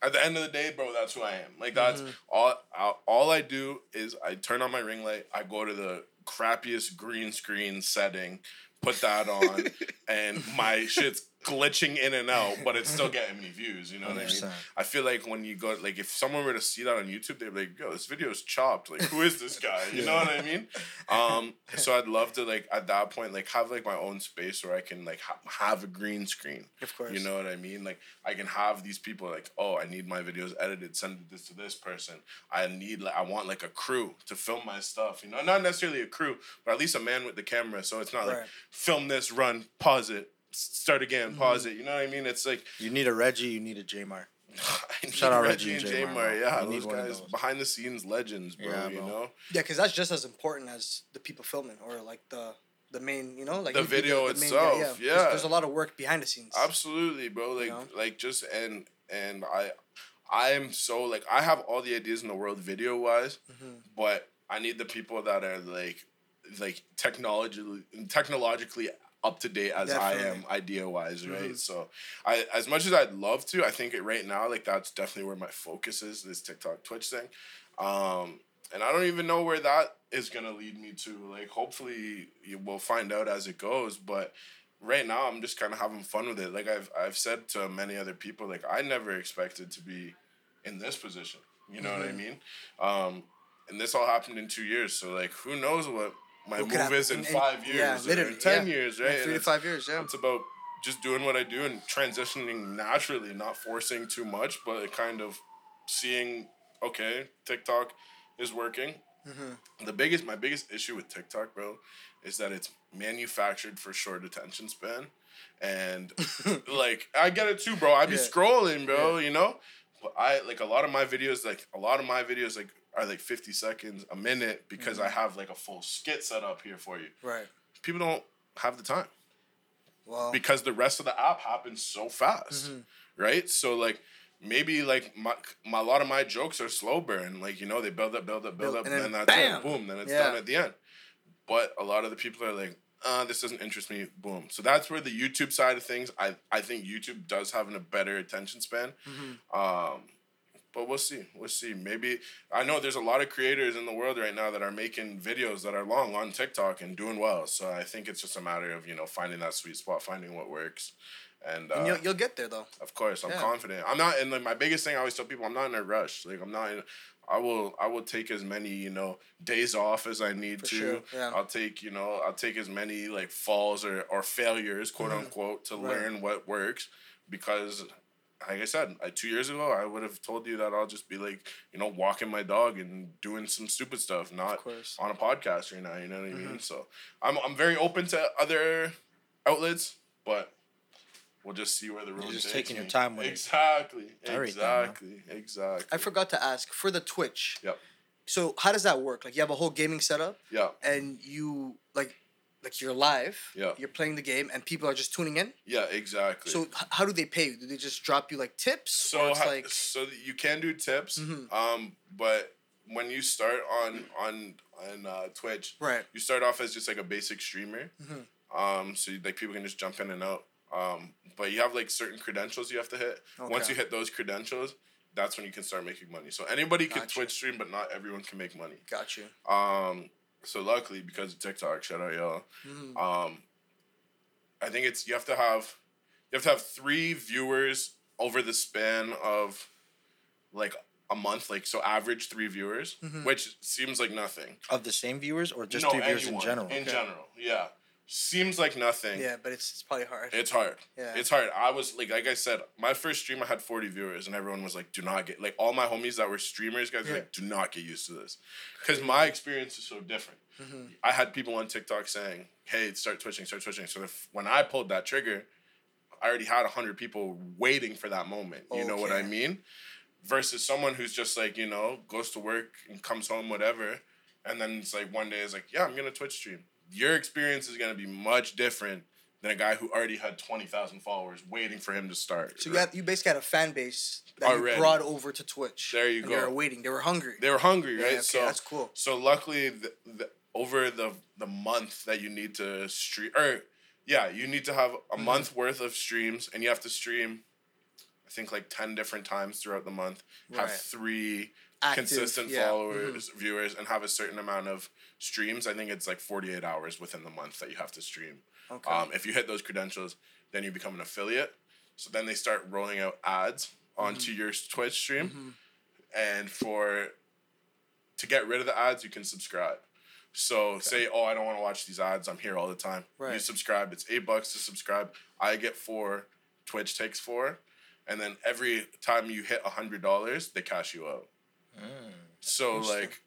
At the end of the day, bro, that's who I am. Like that's mm-hmm. all. all- All I do is I turn on my ring light. I go to the crappiest green screen setting, put that on, [LAUGHS] and my shit's glitching in and out, but it's still getting me views. You know what I mean? 100%. I feel like when you go, like, if someone were to see that on YouTube, they'd be like, "Yo, this video is chopped. Like, who is this guy?" You know what I mean? Um, so I'd love to like at that point like have like my own space where I can like ha- have a green screen. Of course. You know what I mean? Like I can have these people like, oh, I need my videos edited. Send this to this person. I need like I want like a crew to film my stuff. You know, not necessarily a crew, but at least a man with the camera. So it's not like Right. film this, run, pause it, start again, Mm-hmm. pause it. You know what I mean? It's like You need a Reggie. You need a Jamar. [LAUGHS] I Shout out Reggie Reggie and and Jamar. J-Mar, Yeah, bro. You those need one of guys those. behind the scenes legends, bro. Yeah, you bro. know. Yeah, because that's just as important as the people filming or like the the main, you know, like The you'd be video main guy, itself, 'Cause yeah. There's a lot of work behind the scenes. Absolutely, bro. Like know? like just and and I I am so like I have all the ideas in the world video wise, Mm-hmm. but I need the people that are like like technologically technologically up to date as I am Mm-hmm. idea wise, right? So I as much as I'd love to, I think it right now like that's definitely where my focus is this TikTok Twitch thing. Um and I don't even know where that is gonna lead me to. Like, hopefully, you will find out as it goes. But right now, I'm just kind of having fun with it. Like I've I've said to many other people, like I never expected to be in this position. You know what I mean? Um, and this all happened in two years. So like, who knows what my could move is in five yeah, years, or literally, ten yeah. years, Yeah, right? three to five years, yeah. It's about just doing what I do and transitioning naturally, not forcing too much, but kind of seeing, okay, TikTok is working. Mm-hmm. The biggest, my biggest issue with TikTok, bro, is that it's manufactured for short attention span, and [LAUGHS] like I get it too, bro. I be Yeah. scrolling, bro. You know, but I like a lot of my videos, like a lot of my videos, like are like fifty seconds, a minute, because Mm-hmm. I have like a full skit set up here for you. right. People don't have the time Well, because the rest of the app happens so fast, Mm-hmm. right? So like maybe like my, my a lot of my jokes are slow burn, like you know they build up, build up, build up, and and then then bam! it, boom, then it's Yeah. done at the end. But a lot of the people are like, uh, this doesn't interest me, boom. So that's where the YouTube side of things, I I think YouTube does have a better attention span. Mm-hmm. Um, but we'll see. We'll see. Maybe I know there's a lot of creators in the world right now that are making videos that are long on TikTok and doing well. So I think it's just a matter of you know finding that sweet spot, finding what works, and, uh, and you'll, you'll get there though. of course I'm Yeah. confident. I'm not. And like my biggest thing, I always tell people, I'm not in a rush. Like I'm not. In, I will. I will take as many you know days off as I need For to. sure, yeah. I'll take you know I'll take as many like falls or or failures, quote unquote, to Mm-hmm. Right. learn what works because like I said, I, two years ago, I would have told you that I'll just be like, you know, walking my dog and doing some stupid stuff, not on a podcast right now. You know what I Mm-hmm. mean? So I'm I'm very open to other outlets, but we'll just see where the road is. just takes taking your time with it. exactly, I rate that, man. exactly, exactly. I forgot to ask for the Twitch. Yep. So how does that work? Like you have a whole gaming setup, Yeah. and you like, like you're live. Yeah. You're playing the game, and people are just tuning in. Yeah. Exactly. So h- how do they pay you? Do they just drop you like tips? So ha- like so you can do tips, Mhm. um, but when you start on on on uh, Twitch, right. you start off as just like a basic streamer. Mhm. Um, so you, like people can just jump in and out. Um, but you have like certain credentials you have to hit. Once you hit those credentials, that's when you can start making money. So anybody can Gotcha. Twitch stream, but not everyone can make money. Got you. Um, so luckily because of TikTok, shout out y'all. Mhm. Um, I think it's you have to have you have to have three viewers over the span of like a month, like so average three viewers, Mhm. which seems like nothing. Of the same viewers or just No, three viewers in general? In Okay. general, yeah, seems like nothing. Yeah, but it's, it's probably hard. It's hard. Yeah. It's hard. I was like, like I said, my first stream I had forty viewers, and everyone was like, "Do not get like all my homies that were streamers, guys, Yeah. like, do not get used to this, because my experience is so different. Mhm. I had people on TikTok saying, "Hey, start twitching, start twitching." So if when I pulled that trigger, I already had hundred people waiting for that moment. You know what I mean? Versus someone who's just like you know goes to work and comes home, whatever, and then it's like one day is like, "Yeah, I'm gonna Twitch stream." Your experience is gonna be much different than a guy who already had twenty thousand followers waiting for him to start. So you had you basically had a fan base that Already. you brought over to Twitch. There you go. They were waiting. They were hungry. they were hungry, Yeah, right? okay, so that's cool. So luckily, the, the, over the the month that you need to stream, or yeah, you need to have a Mm-hmm. month worth of streams, and you have to stream. I think like ten different times throughout the month. Have three Active, consistent yeah, Mm-hmm. followers, viewers, and have a certain amount of streams. I think it's like forty eight hours within the month that you have to stream. Okay. Um, if you hit those credentials, then you become an affiliate. So then they start rolling out ads onto Mm-hmm. your Twitch stream, and for to get rid of the ads, you can subscribe. So say, oh, I don't want to watch these ads. I'm here all the time. Right. You subscribe. It's eight bucks to subscribe. I get four. Twitch takes four, and then every time you hit a hundred dollars, they cash you out. So like,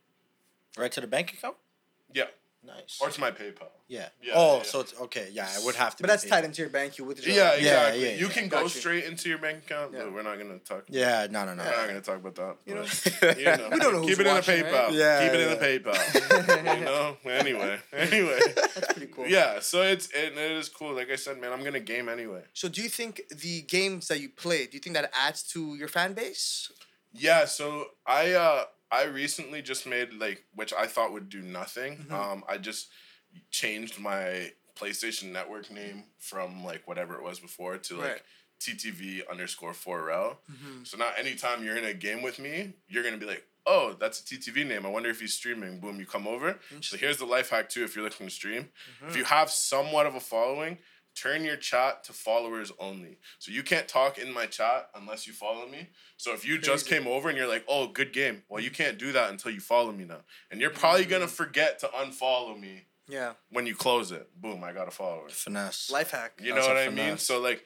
Right to the bank account. Yeah, Nice. or to my PayPal. yeah. Yeah, Oh, yeah. so it's okay. Yeah, I would have to. But be that's paid. tied into your bank. You withdraw. Yeah, it. Yeah, exactly. yeah, you yeah. can Got go you. straight into your bank account, Yeah. but we're not gonna talk. Yeah, no, no, no. We're not gonna talk about that. You know? [LAUGHS] you know, We don't know keep who's it in watching, a right? PayPal. Yeah, keep it in yeah. a PayPal. [LAUGHS] you know. Anyway, [LAUGHS] anyway. That's pretty cool. Yeah, so it's it, it is cool. Like I said, man, I'm gonna game anyway. So do you think the games that you play, do you think that adds to your fan base? Yeah, so I uh I recently just made like which I thought would do nothing. Mm-hmm. Um I just changed my PlayStation Network name from like whatever it was before to like Right. TTV underscore 4L. Mm-hmm. So now anytime you're in a game with me, you're gonna be like, oh, that's a TTV name. I wonder if he's streaming. Boom, you come over. So here's the life hack too if you're looking to stream. Mm-hmm. If you have somewhat of a following, turn your chat to followers only. So you can't talk in my chat unless you follow me. So if you just came over and you're like, oh, good game, well, you can't do that until you follow me now. And you're probably Mm. gonna forget to unfollow me Yeah. when you close it. Boom, I got a follower. Finesse. Life hack. You That's know what I mean? So like,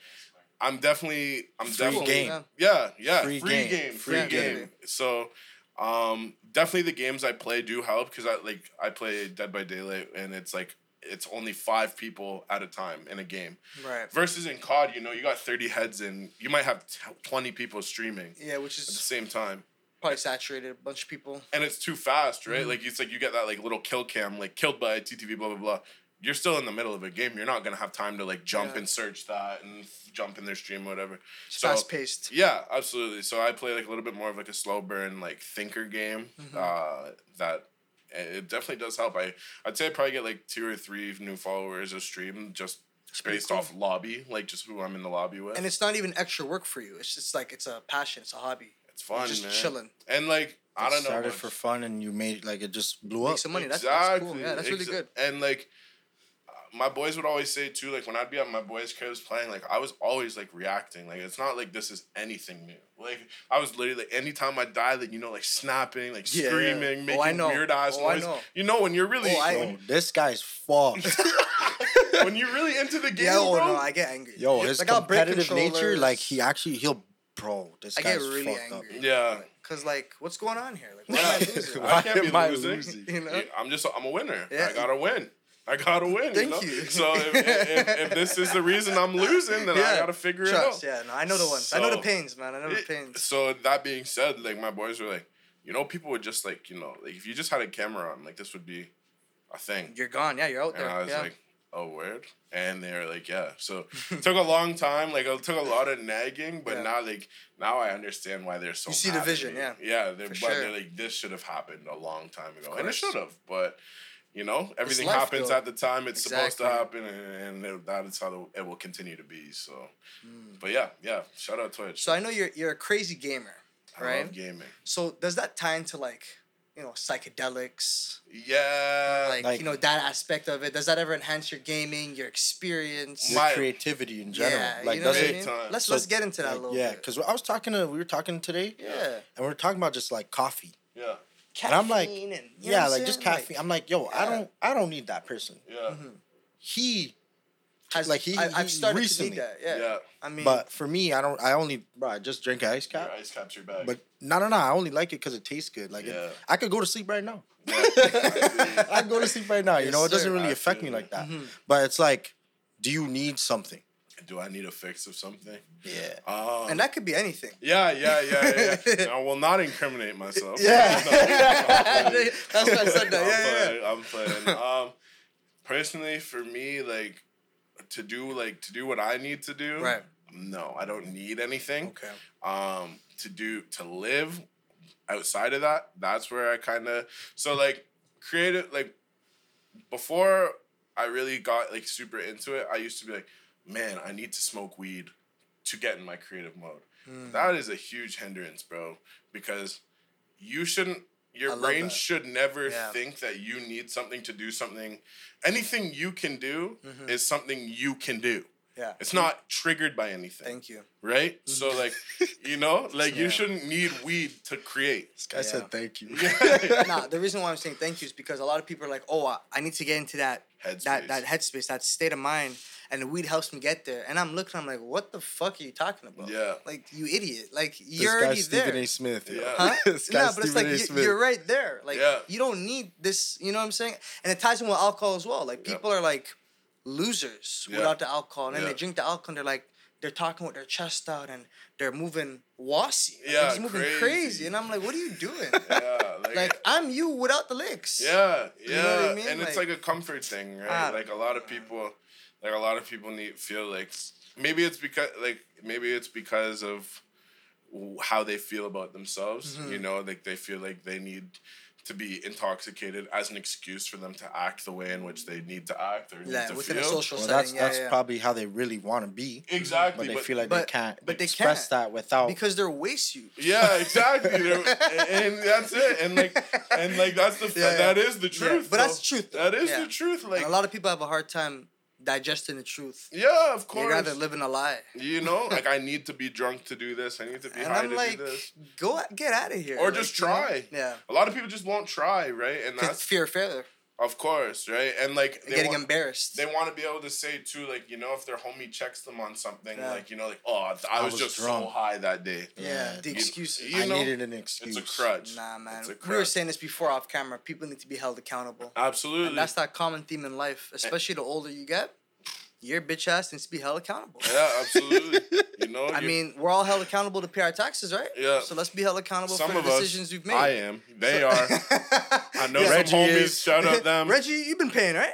I'm definitely, I'm Free definitely, game. yeah, yeah, Free free, game. game, free Yeah, game. definitely. So, um, definitely the games I play do help because I like I play Dead by Daylight and it's like it's only five people at a time in a game. Right. Versus in COD, you know, you got thirty heads and you might have t- twenty people streaming Yeah, which is at the same time. probably saturated. A bunch of people. And it's too fast, Mm-hmm. right? Like it's like you get that like little kill cam, like killed by a TTV, blah blah blah. You're still in the middle of a game. You're not gonna have time to like jump Yeah. and search that and jump in their stream, whatever. So- fast paced. Yeah, absolutely. So I play like a little bit more of like a slow burn, like thinker game. Mm-hmm. Uh, that it definitely does help. I I'd say I probably get like two or three new followers a stream just pretty based cool. off lobby, like just who I'm in the lobby with. And it's not even extra work for you. It's just like it's a passion. It's a hobby. it's fun, just man. chilling. And like I don't know. Started for fun, and you made like it just blew Make up. some money. That's, that's cool. Yeah, that's really exa- good. And like, my boys would always say too, like when I'd be at my boys' cribs playing, like I was always like reacting. Like it's not like this is anything new. Like I was literally like anytime I die, like you know, like snapping, like Yeah, yeah. screaming, Oh, making I know. weird ass Oh, I noise. know. You know when you're really Oh, I- when, this guy's fucked. [LAUGHS] [LAUGHS] when you're really into the game, Yeah, oh bro. no, I get angry. Yo, his Like, I'll break competitive nature, like he actually he'll, bro. This I get guy's really fucked angry. up. yeah. Cause like, what's going on here? Like, [LAUGHS] why am I losing? Why I can't be am I losing. losing? You know? I'm just I'm a winner. Yeah. I gotta win. I gotta win. Thank you, know? you. So if, if, if this is the reason I'm losing, then I gotta figure Trust. it out. Yeah, no, I know the ones. I know the pains, man. I know the pains. So that being said, like my boys were like, you know, people would just like, you know, like if you just had a camera on, like this would be a thing. You're gone. Yeah, you're out And there. I was yeah. like, oh, word. And they were like, yeah. So it took a long time. Like it took a lot of nagging, but Yeah. now like now I understand why they're so. You see the vision, yeah. Yeah, they're, but sure. they're like, this should have happened a long time ago, and it should have. But you know, everything life, happens though. at the time it's supposed to happen, and, and that is how it will continue to be. So, hmm. but yeah, yeah. Shout out Twitch. So I know you're you're a crazy gamer, I right? love gaming. So does that tie into like, you know, psychedelics, Yeah, like, like- you know that aspect of it? Does that ever enhance your gaming, your experience? Your My- creativity in general. yeah, like you know what does I it? mean. time. Let's So, let's get into that a little yeah, because I was talking to we were talking today, Yeah. and we were talking about just like coffee. yeah, And I'm like, and, you know yeah, like just saying? caffeine. I'm like, yo, I don't, I don't need that person. yeah, He, Has, like he, I, I've started recently, to need that. Yeah. yeah. I mean, But for me, I don't. I only, bro, I just drink ice Your ice caps your bag. But no, no, no. I only like it because it tastes good. Like, it- I could go to sleep right now. Yeah, I [LAUGHS] I could go to sleep right now. You Yes, know, it doesn't sir. really I affect me like that. Mm-hmm. But it's like, do you need something? Do I need a fix of something? Yeah. Um, and that could be anything. yeah, yeah, yeah, yeah. [LAUGHS] I will not incriminate myself. Yeah. [LAUGHS] [LAUGHS] That's why I said that. I'm Yeah, yeah. I'm playing. Um, personally, for me, like to do like to do what I need to do. Right. No, I don't need anything. Okay. Um, to do to live outside of that, that's where I kind of so like creative like before I really got like super into it. I used to be like, man, I need to smoke weed to get in my creative mode. Hmm. That is a huge hindrance, bro, because you shouldn't. Your brain that. should never Yeah. think that you need something to do something. Anything you can do Mm-hmm. is something you can do. Yeah. It's not triggered by anything. Thank you. right? So like, you know, like Yeah. you shouldn't need weed to create. This guy Yeah. said thank you. [LAUGHS] nah, the reason why I'm saying thank you is because a lot of people are like, oh, I, I need to get into that Headspace. that that headspace, that state of mind, and the weed helps me get there. And I'm looking, I'm like, what the fuck are you talking about? Yeah. Like you idiot. Like you're guy's already Stephen there. A. Smith. yo. Yeah. [LAUGHS] Huh? no, but it's Stephen like you, you're right there. Like Yeah. you don't need this. You know what I'm saying? And it ties in with alcohol as well. Like Yeah. people are like losers Yeah. without the alcohol, and then Yeah. they drink the alcohol, and they're like they're talking with their chest out, and they're moving wassy. Like, Yeah, they're moving crazy. crazy. And I'm like, what are you doing? [LAUGHS] Yeah, like, like I'm you without the licks. yeah, yeah, You know what I mean? and it's Like- like a comfort thing, right? don't Like a lot of people, like a lot of people need feel like maybe it's because like maybe it's because of how they feel about themselves. Mm-hmm. You know, like they feel like they need to be intoxicated as an excuse for them to act the way in which they need to act or need Yeah, to within feel. a social Well, setting. that's yeah, that's yeah. probably how they really want to be, Exactly, but they but- feel like but- they can't but they express can't. that without. because they're waste you. Yeah, exactly. [LAUGHS] They're- and that's it. And like, and like that's the Yeah, yeah. that is the Yeah, truth. but that's the truth, though. That is Yeah. the truth. Like, and a lot of people have a hard time digesting the truth. yeah, of course. rather live in a lie. You know, [LAUGHS] like I need to be drunk to do this. I need to be And high I'm to like, do this. go get out of here. Or Like, just you know? try. Yeah. A lot of people just won't try, right? And that's fear of failure. Of course, right? And like they Getting want, embarrassed. they want to be able to say too, like you know, if their homie checks them on something, Yeah. like you know, like oh, I was, was just drunk." so high that day. yeah, Yeah. the You- excuses. you I know, needed an excuse. It's a crutch. Nah, man. It's a We were saying this before off camera. People need to be held accountable. Absolutely. And that's that common theme in life, especially the older you get. Your bitch ass needs to be held accountable. yeah, absolutely. [LAUGHS] You know, I mean, we're all held accountable to pay our taxes, right? Yeah. So let's be held accountable some for of the us. decisions we've made. I am. They are. [LAUGHS] I know Yeah. some Reggie homies. is- Shout out them. [LAUGHS] Reggie, you've been paying, right?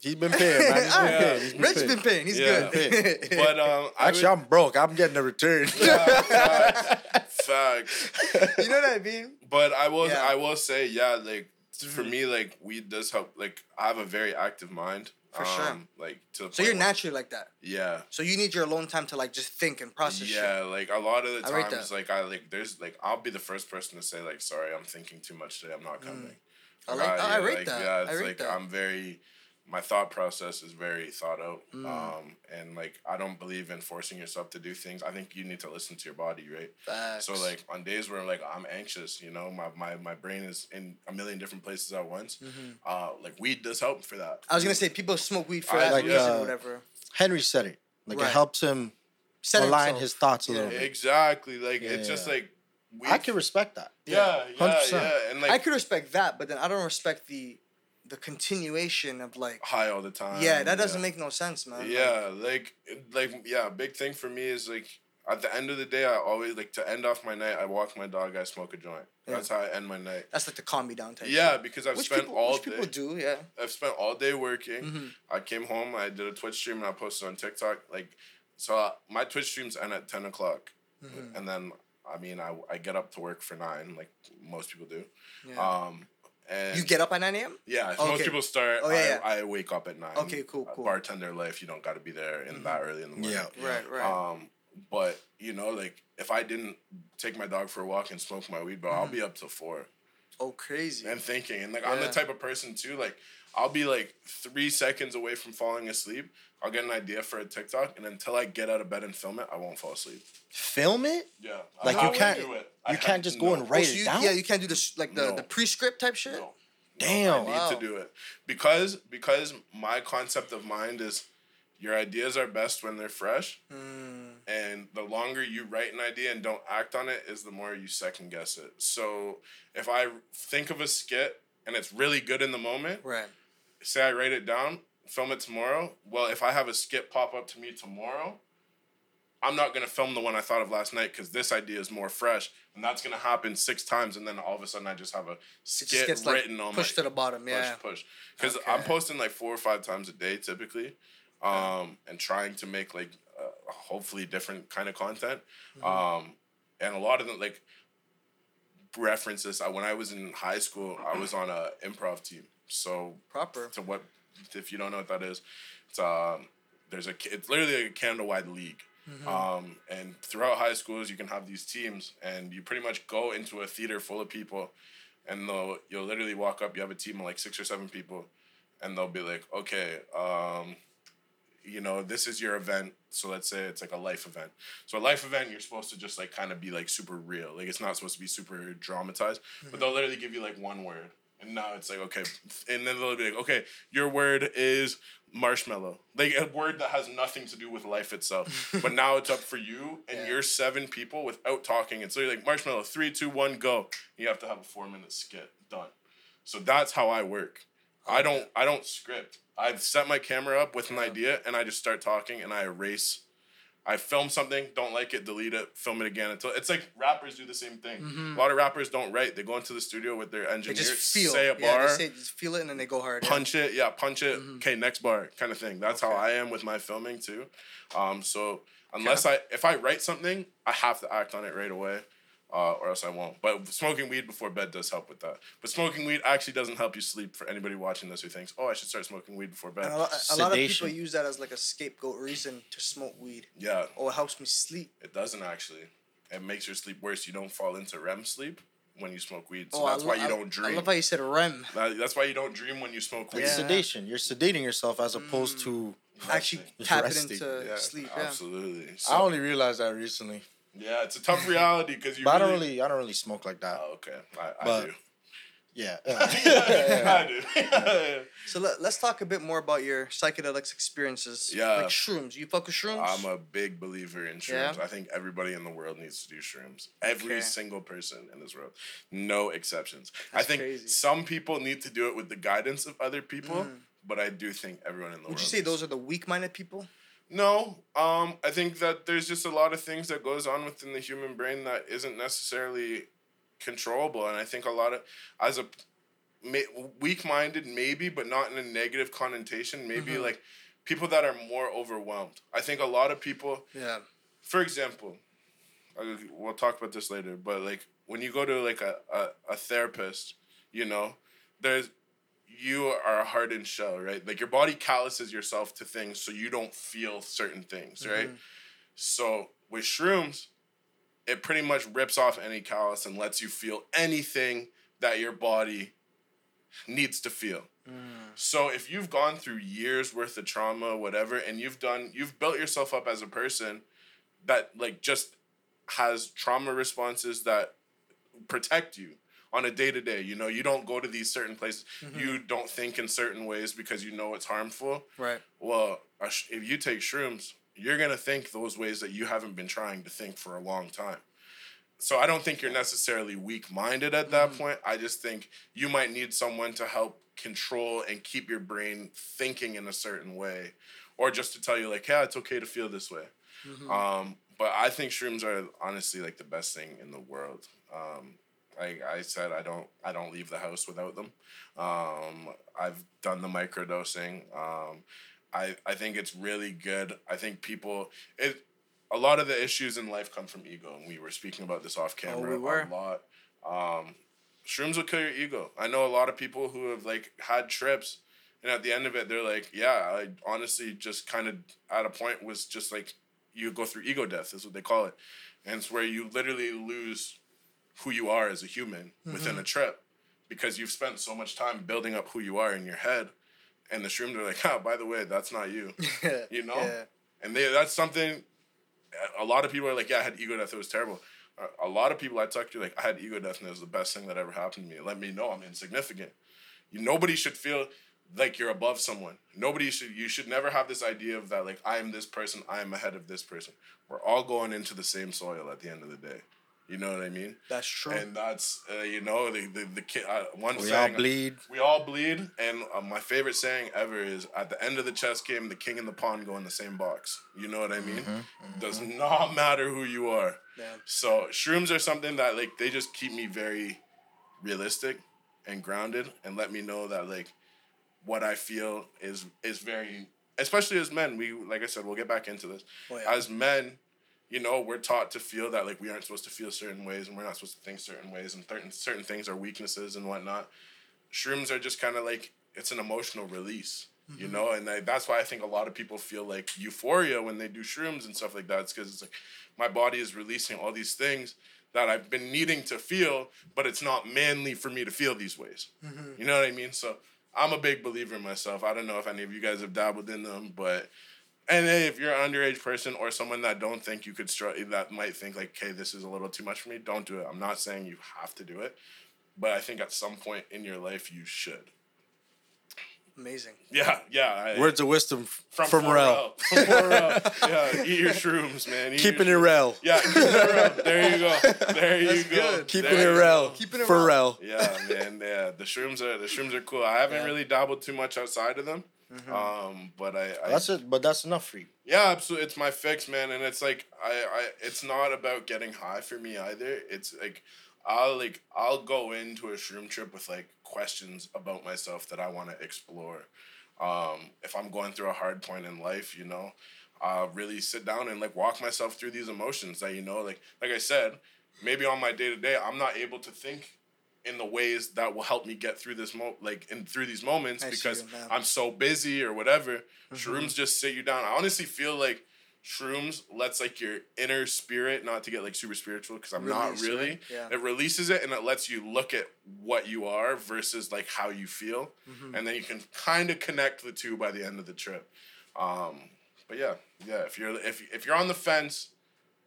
He's been paying, man. He's [LAUGHS] been Alright. paying. He's been Reggie's paying. been paying. He's Yeah. good. but um, I Actually, I'm broke. I'm getting a return. facts, facts. you know what I mean? But I will, Yeah. I will say, yeah, like for me, like weed does help. Like I have a very active mind. For sure. Like to So you're where- naturally like that. Yeah. So you need your alone time to like just think and process shit. Yeah, like a lot of the I times, like I like there's like I'll be the first person to say like sorry, I'm thinking too much today. I'm not coming. Mm. I like- I rate like, that. Yeah, I it's rate like that. I'm very. My thought process is very thought out, Mm. um, and like I don't believe in forcing yourself to do things. I think you need to listen to your body, right? Facts. So like on days where like I'm anxious, you know, my, my, my brain is in a million different places at once. Uh, like weed does help for that. Mm-hmm. I was gonna say people smoke weed for I that like, reason uh, or whatever. Henry said it. Like Right. it helps him Set align himself. his thoughts a Yeah. little bit. exactly. Like Yeah, it's just like weed. I can respect that. yeah, yeah, 100%. yeah, and like I could respect that, but then I don't respect the the continuation of like high all the time. yeah, that doesn't yeah. make no sense, man. Yeah, like like yeah, big thing for me is like at the end of the day, I always like to end off my night. I walk my dog. I smoke a joint. That's how I end my night. that's like the calm me down type. Yeah, because I've which spent people, all which day. people do, yeah. I've spent all day working. Mhm. I came home. I did a Twitch stream and I posted on TikTok. Like, so uh, my Twitch streams end at ten o'clock, Mm-hmm. and then I mean I, I get up to work for nine, like most people do. Yeah. Um, and you get up at nine a.m. yeah, Okay. most people start. Oh, yeah, I, I wake up at nine. Okay, cool, Uh, cool. Bartender life, you don't got to be there in that early in the morning. Yeah. Right, right. Um, but you know, like if I didn't take my dog for a walk and smoke my weed, but I'll be up till four oh, crazy. and thinking. And like I'm the type of person too. Like I'll be like three seconds away from falling asleep. I'll get an idea for a TikTok, and until I get out of bed and film it, I won't fall asleep. Film it? Yeah, Like, I you would can't- do it. I you have- can't just go no, and write it you, down? Yeah, you can't do this like the, No. the pre-script type shit. No. Damn. I need Wow. to do it because because my concept of mind is your ideas are best when they're fresh, Mm, and the longer you write an idea and don't act on it is the more you second guess it. So if I think of a skit and it's really good in the moment, right. Say I write it down, film it tomorrow. Well, if I have a skit pop up to me tomorrow, I'm not gonna film the one I thought of last night because this idea is more fresh, and that's gonna happen six times, and then all of a sudden I just have a It skit gets like written on pushed my to the bottom. Yeah. push. Push. Because I'm posting like four or five times a day typically, um, and trying to make like uh, hopefully different kind of content. Mm-hmm. Um, and a lot of them like references. I, when I was in high school, I was on a improv team. So Proper. to what if you don't know what that is, it's um there's a it's literally a Canada wide league. Um, and throughout high schools, you can have these teams, and you pretty much go into a theater full of people, and they'll you'll literally walk up. You have a team of like six or seven people, and they'll be like, "Okay, um, you know, this is your event. So let's say it's like a life event. So a life event, you're supposed to just like kind of be like super real. Like it's not supposed to be super dramatized. But they'll literally give you like one word. And now it's like, okay. And then they'll be like, okay, your word is marshmallow. Like a word that has nothing to do with life itself. [LAUGHS] but now it's up for you and Yeah. you're seven people without talking. And so you're like marshmallow, three, two, one, go. You have to have a four minute skit done. So that's how I work. I don't I don't script. I've set my camera up with an idea and I just start talking and I erase. I film something, don't like it, delete it, film it again until it's like rappers do the same thing. A lot of rappers don't write. They go into the studio with their Mm-hmm. They engineer, just feel. say a yeah, bar, they say, just feel it and then they go hard. yeah. punch it, yeah, punch it. Okay, next bar, kind of thing. That's how I am with my filming too. Um, so unless I if I write something, I have to act on it right away, uh, or else I won't. But smoking weed before bed does help with that. But smoking weed actually doesn't help you sleep. For anybody watching this who thinks, oh, I should start smoking weed before bed. And a, lot, a lot of people use that as like a scapegoat reason to smoke weed. yeah, Oh, it helps me sleep. it doesn't actually. It makes your sleep worse. You don't fall into REM sleep when you smoke weed. So oh, that's I why you I- don't dream. I dream. love how you said REM. That- that's why you don't dream when you smoke weed. Yeah. sedation. You're sedating yourself as opposed to. Actually Resting. tapping into Yeah, sleep. Yeah. absolutely. I only realized that recently, yeah, it's a tough [LAUGHS] reality because you. but I don't really, really, I don't really smoke like that. Oh, okay. I, I But- do. Yeah. [LAUGHS] I do. [LAUGHS] So let, let's talk a bit more about your psychedelics experiences. Yeah. Like shrooms. You fuck with shrooms? I'm a big believer in shrooms. Yeah? I think everybody in the world needs to do shrooms. Every Okay. single person in this world, no exceptions. I think crazy. some people need to do it with the guidance of other people, but I do think everyone in the Mm. Would world. you say needs those are the weak-minded people? No, um, I think that there's just a lot of things that goes on within the human brain that isn't necessarily controllable, and I think a lot of as a weak-minded maybe, but not in a negative connotation. Maybe Mm-hmm. like people that are more overwhelmed. I think a lot of people, Yeah. for example, we'll talk about this later, but like when you go to like a, a, a therapist, you know, there's you are a hardened shell, right? Like your body calluses yourself to things so you don't feel certain things, mm-hmm. right? So with shrooms, it pretty much rips off any callus and lets you feel anything that your body needs to feel. Mm. So if you've gone through years worth of trauma, whatever, and you've done, you've built yourself up as a person that like just has trauma responses that protect you on a day to day. You know, you don't go to these certain places. You don't think in certain ways because you know it's harmful. Right. Well, if you take shrooms, you're gonna think those ways that you haven't been trying to think for a long time. So I don't think you're necessarily weak minded at that point. I just think you might need someone to help control and keep your brain thinking in a certain way, or just to tell you like, yeah, it's okay to feel this way. Um, but I think shrooms are honestly like the best thing in the world. Um, like I said, I don't I don't leave the house without them. Um, I've done the microdosing. Um, I I think it's really good. I think people it a lot of the issues in life come from ego, and we were speaking about this off camera we were. a lot. Um, shrooms will kill your ego. I know a lot of people who have like had trips, and at the end of it, they're like, "Yeah, I honestly just kind of at a point was just like you go through ego death is what they call it, and it's where you literally lose who you are as a human within a trip because you've spent so much time building up who you are in your head, and the shrooms are like, "Ah, by the way, that's not you," [LAUGHS] you know, Yeah. and they that's something. A lot of people are like, "Yeah, I had ego death. It was terrible." A- A lot of people I talked to like, "I had ego death, and it was the best thing that ever happened to me." It let me know I'm insignificant. You nobody should feel like you're above someone. Nobody should. You should never have this idea of that like I am this person. I am ahead of this person. We're all going into the same soil at the end of the day. You know what I mean? That's true. And that's uh, you know the the, the kid. Uh, one We all bleed. We all bleed, and uh, my favorite saying ever is at the end of the chess game, the king and the pawn go in the same box. You know what I mean? Does not matter who you are. yeah. So shrooms are something that like they just keep me very realistic and grounded and let me know that like what I feel is is very especially as men, we like I said, we'll get back into this. Oh, yeah. As men, you know, we're taught to feel that like we aren't supposed to feel certain ways and we're not supposed to think certain ways and certain certain things are weaknesses and whatnot. Shrooms are just kind of like it's an emotional release, you know, mm-hmm. and I, that's why I think a lot of people feel like euphoria when they do shrooms and stuff like that. It's because it's like my body is releasing all these things that I've been needing to feel, but it's not manly for me to feel these ways. Mm-hmm. You know what I mean? So I'm a big believer in myself. I don't know if any of you guys have dabbled in them, but And hey, if you're an underage person or someone that don't think you could str- that might think like, "Okay, this is a little too much for me," don't do it. I'm not saying you have to do it, but I think at some point in your life you should. Amazing. Yeah, yeah. I, Words of wisdom f- from from, Rell. Pharrell. [LAUGHS] From Pharrell. yeah, [LAUGHS] eat your shrooms, man. Eat Keeping it your Rell. Yeah, keeping it real. There you go. There you That's go. good. Keeping There it you Rell. Keeping it For Rell. Rell. Yeah, man. Yeah, the shrooms are the shrooms are cool. I haven't Yeah. really dabbled too much outside of them, um, but I, I That's it, but that's enough for you. Yeah, absolutely. It's my fix, man, and it's like I, I it's not about getting high for me either. It's like I'll like I'll go into a shroom trip with like questions about myself that I want to explore. Um, if I'm going through a hard point in life, you know, I'll really sit down and like walk myself through these emotions that you know, like like I said, maybe on my day to day, I'm not able to think in the ways that will help me get through this mo like and through these moments I because. I'm so busy or whatever. Shrooms just sit you down. I honestly feel like shrooms lets like your inner spirit not to get like super spiritual because I'm not really. right? Yeah. It releases it and it lets you look at what you are versus like how you feel, Mm-hmm. and then you can kind of connect the two by the end of the trip. Um, but yeah, yeah. If you're if if you're on the fence,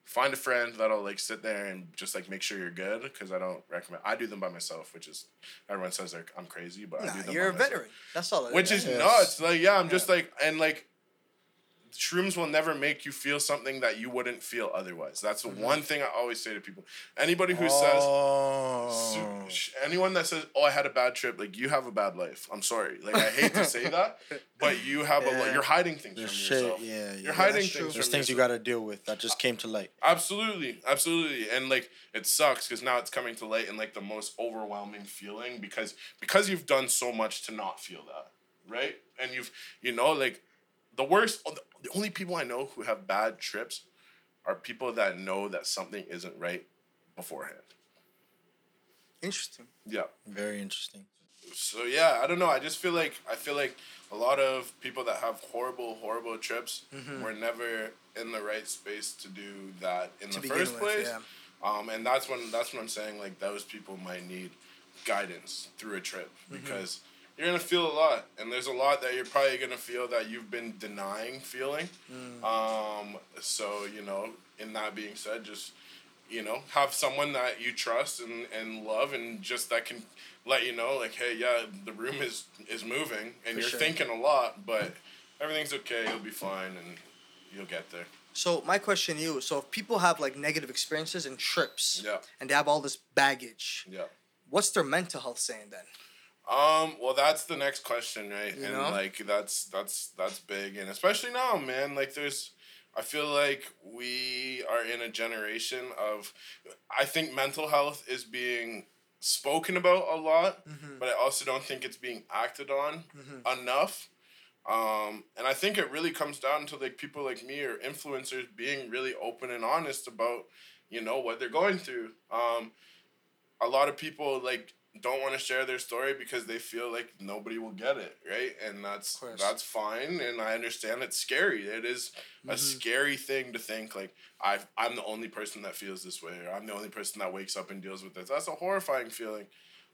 find a friend that'll like sit there and just like make sure you're good because I don't recommend. I do them by myself, which is everyone says they're, I'm crazy, but I do them. you're a myself. veteran. That's all. Which is Yes. nuts. Like, yeah, I'm just like, and like, shrooms will never make you feel something that you wouldn't feel otherwise. That's the mm-hmm. one thing I always say to people. Anybody who says, Oh. sh- anyone that says, "Oh, I had a bad trip," like you have a bad life. I'm sorry. Like I hate to say that, [LAUGHS] but you have a. Yeah. Lo- you're hiding things There's from shit, yourself. yeah, yeah. You're hiding things. There's things you got to deal with that just came to light. Absolutely, absolutely, and like it sucks because now it's coming to light in like the most overwhelming feeling because because you've done so much to not feel that, right? And you've you know like the worst. The only people I know who have bad trips are people that know that something isn't right beforehand. Interesting. Yeah. Very interesting. So yeah, I don't know. I just feel like I feel like a lot of people that have horrible, horrible trips Mm-hmm. were never in the right space to do that in To the first with, place. yeah. Um, and that's when that's when I'm saying like those people might need guidance through a trip Mm-hmm. because you're gonna feel a lot, and there's a lot that you're probably gonna feel that you've been denying feeling. Mm. Um, so you know, in that being said, just you know, have someone that you trust and, and love, and just that can let you know, like, hey, yeah, the room is is moving, and For you're sure. thinking a lot, but everything's okay. You'll be fine, and you'll get there. So my question to you: So if people have like negative experiences and trips, Yeah. and they have all this baggage, Yeah. what's their mental health saying then? Um, well, that's the next question, right? You and know? like that's that's that's big, and especially now, man. Like, there's, I feel like we are in a generation of, I think mental health is being spoken about a lot, but I also don't think it's being acted on enough. Um, and I think it really comes down to like people like me or influencers being really open and honest about, you know, what they're going through. Um, a lot of people like don't want to share their story because they feel like nobody will get it, right? And that's that's fine, and I understand it's scary. It is a scary thing to think like I I'm the only person that feels this way, or I'm the only person that wakes up and deals with this. That's a horrifying feeling.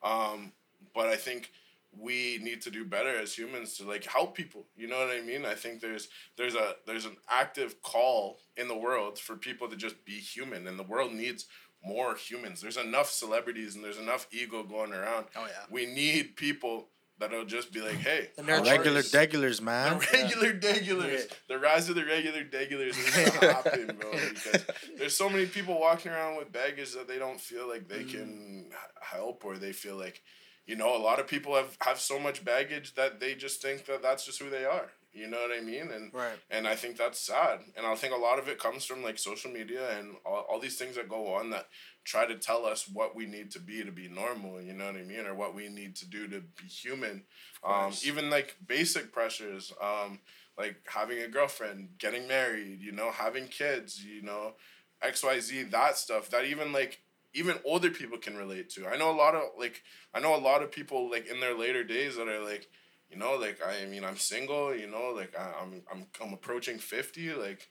Um, but I think we need to do better as humans to like help people. You know what I mean? I think there's there's a there's an active call in the world for people to just be human, and the world needs more humans. There's enough celebrities and there's enough ego going around. Oh, yeah. We need people that'll just be like, hey, The how Regular you? degulars, The man. regular degulars. Yeah. The rise of the regular degulars needs to [LAUGHS] happen, bro. Because there's so many people walking around with baggage that they don't feel like they can mm. help, or they feel like, you know, a lot of people have have so much baggage that they just think that that's just who they are. You know what I mean? And Right. and I think that's sad. And I think a lot of it comes from like social media and all, all these things that go on that try to tell us what we need to be to be normal, you know what I mean? Or what we need to do to be human. Um, even like basic pressures, um, like having a girlfriend, getting married, you know, having kids, you know, XYZ, that stuff that even like even older people can relate to. I know a lot of like I know a lot of people like in their later days that are like, you know, like I mean I'm single, you know, like I, I'm I'm I'm approaching fifty, like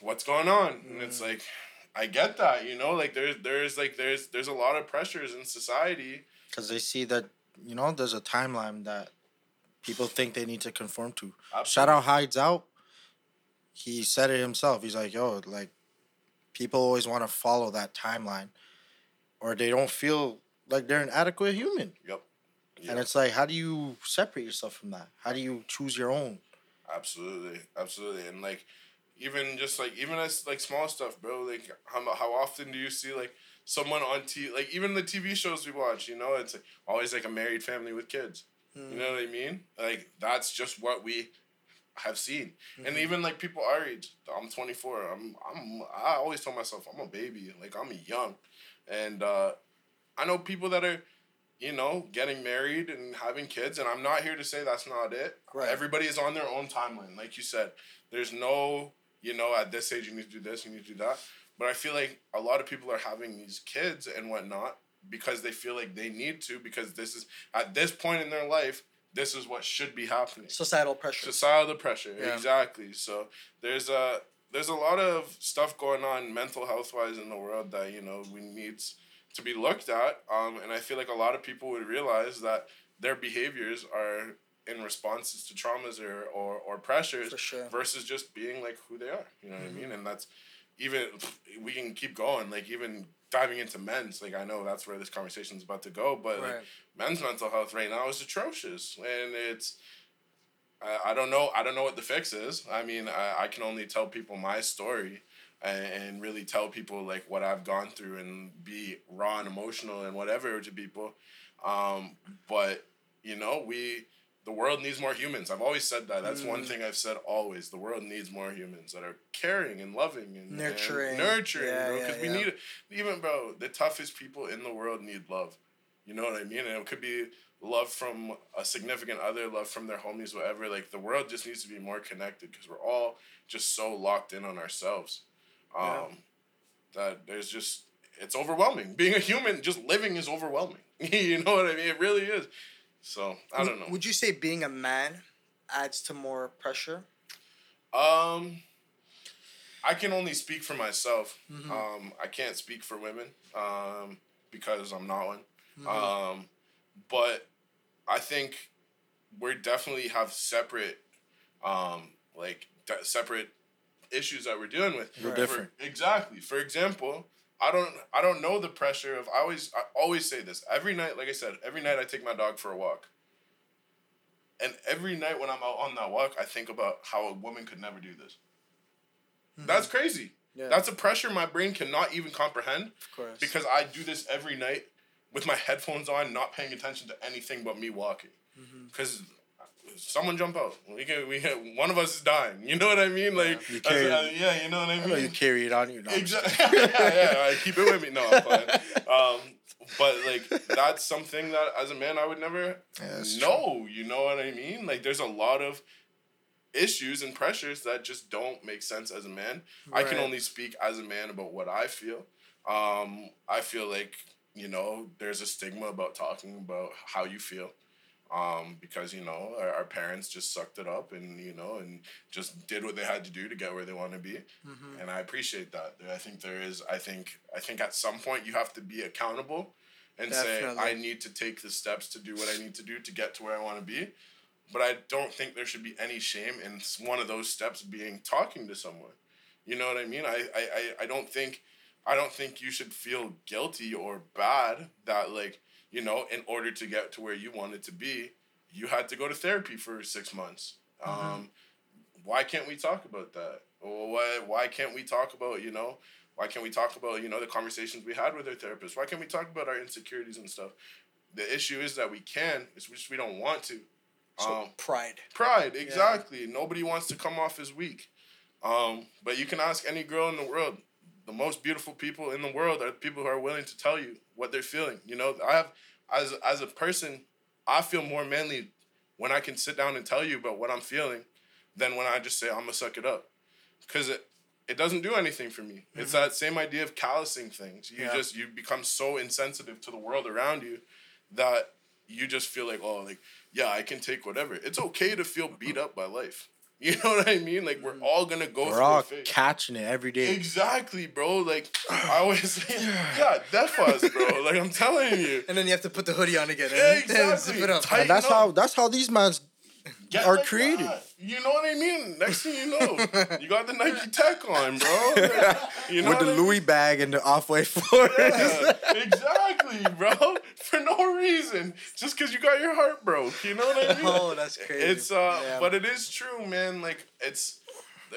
what's going on? And it's mm. like I get that, you know, like there's there's like there's there's a lot of pressures in society. Because they see that, you know, there's a timeline that people think they need to conform to. Shout out Hides Out. He said it himself. He's like, yo, like people always want to follow that timeline, or they don't feel like they're an adequate human. Yep. And it's like, how do you separate yourself from that? How do you choose your own? Absolutely, absolutely, and like even just like even as like small stuff, bro. Like how how often do you see like someone on TV, like even the TV shows we watch? You know, it's like, always like a married family with kids. You know what I mean? Like that's just what we have seen, and even like people our age. I'm 24. I'm I'm I always tell myself I'm a baby. Like I'm young, and uh, I know people that are. You know, getting married and having kids, and I'm not here to say that's not it. Right. Everybody is on their own timeline, like you said. There's no, you know, at this age you need to do this, you need to do that. But I feel like a lot of people are having these kids and whatnot because they feel like they need to because this is at this point in their life, this is what should be happening. Societal pressure. Societal pressure, Yeah. exactly. So there's a there's a lot of stuff going on mental health wise in the world that you know we needs to be looked at. Um, and I feel like a lot of people would realize that their behaviors are in responses to traumas or or, or pressures sure. versus just being like who they are. You know what I mean? And that's even we can keep going. Like even diving into men's, like I know that's where this conversation is about to go, but like men's mental health right now is atrocious, and it's. I, I don't know. I don't know what the fix is. I mean, I, I can only tell people my story, and, and really tell people like what I've gone through and be raw and emotional and whatever to people. Um, but you know, we the world needs more humans. I've always said that. That's one thing I've said always. The world needs more humans that are caring and loving and and Nurturing. nurturing, Yeah, bro. yeah, Because we yeah. need it. Even bro, the toughest people in the world need love. You know what I mean? And it could be love from a significant other, love from their homies, whatever. Like the world just needs to be more connected because we're all just so locked in on ourselves. Um, Yeah. That there's just it's overwhelming. Being a human, just living is overwhelming. [LAUGHS] you know what I mean? It really is. So I don't know. Would you say being a man adds to more pressure? Um, I can only speak for myself. Mm-hmm. Um, I can't speak for women um, because I'm not one. Mm-hmm. Um, but I think we definitely have separate, um, like de- separate issues that we're dealing with. We're For- different. exactly. For example, I don't I don't know the pressure of I always I always say this every night. Like I said, every night I take my dog for a walk. And every night when I'm out on that walk, I think about how a woman could never do this. That's crazy. Mm-hmm. Yeah. That's a pressure my brain cannot even comprehend Of course. because I do this every night with my headphones on, not paying attention to anything but me walking. Mm-hmm. Someone jump out, we can, we can, [LAUGHS] one of us is dying. You know what I mean? Like, You carry- uh, yeah, you know what I I mean. know you carry it on you. No, Exactly. [LAUGHS] yeah, yeah, I keep it with me. No, I'm. [LAUGHS] Um, but like that's something that as a man I would never that's know. You know what I mean? Like there's a lot of issues and pressures that just don't make sense as a man. I can only speak as a man about what I feel. Um, I feel like you know there's a stigma about talking about how you feel. Um, because you know our, our parents just sucked it up and you know and just did what they had to do to get where they want to be and I appreciate that. I think there is. I think. I think at some point you have to be accountable, and say I need to take the steps to do what I need to do to get to where I want to be. But I don't think there should be any shame in one of those steps being talking to someone. You know what I mean? I, I, I don't think I don't think you should feel guilty or bad that like, you know, in order to get to where you wanted to be, you had to go to therapy for six months. Um, why can't we talk about that? Or why why can't we talk about, you know, why can't we talk about, you know, the conversations we had with our therapist? Why can't we talk about our insecurities and stuff? The issue is that we can, it's just we don't want to. So Um, pride. Pride, exactly. Nobody wants to come off as weak. Um, but you can ask any girl in the world. The most beautiful people in the world are people who are willing to tell you what they're feeling. You know, I have as as a person, I feel more manly when I can sit down and tell you about what I'm feeling than when I just say I'm gonna suck it up, because it it doesn't do anything for me. It's mm-hmm. that same idea of callousing things. You Yeah. just you become so insensitive to the world around you that you just feel like oh like yeah I can take whatever. It's okay to feel beat up by life. You know what I mean? Like we're all gonna go We're through all catching it every day. Exactly, bro. Like [SIGHS] I always say, yeah, deaf us, bro. Like I'm telling you. [LAUGHS] And then you have to put the hoodie on again. Yeah, And exactly. [LAUGHS] zip it up. And that's know. how that's how these mans Get are that. You know what I mean? Next thing you know, [LAUGHS] you got the Nike Tech on, bro. [LAUGHS] You know With the I mean? Louis bag and the off white floors. Yeah, exactly, bro. [LAUGHS] For no reason, just because you got your heart broke. You know what I mean? Oh, that's crazy. It's uh, Yeah. but it is true, man. Like it's, uh,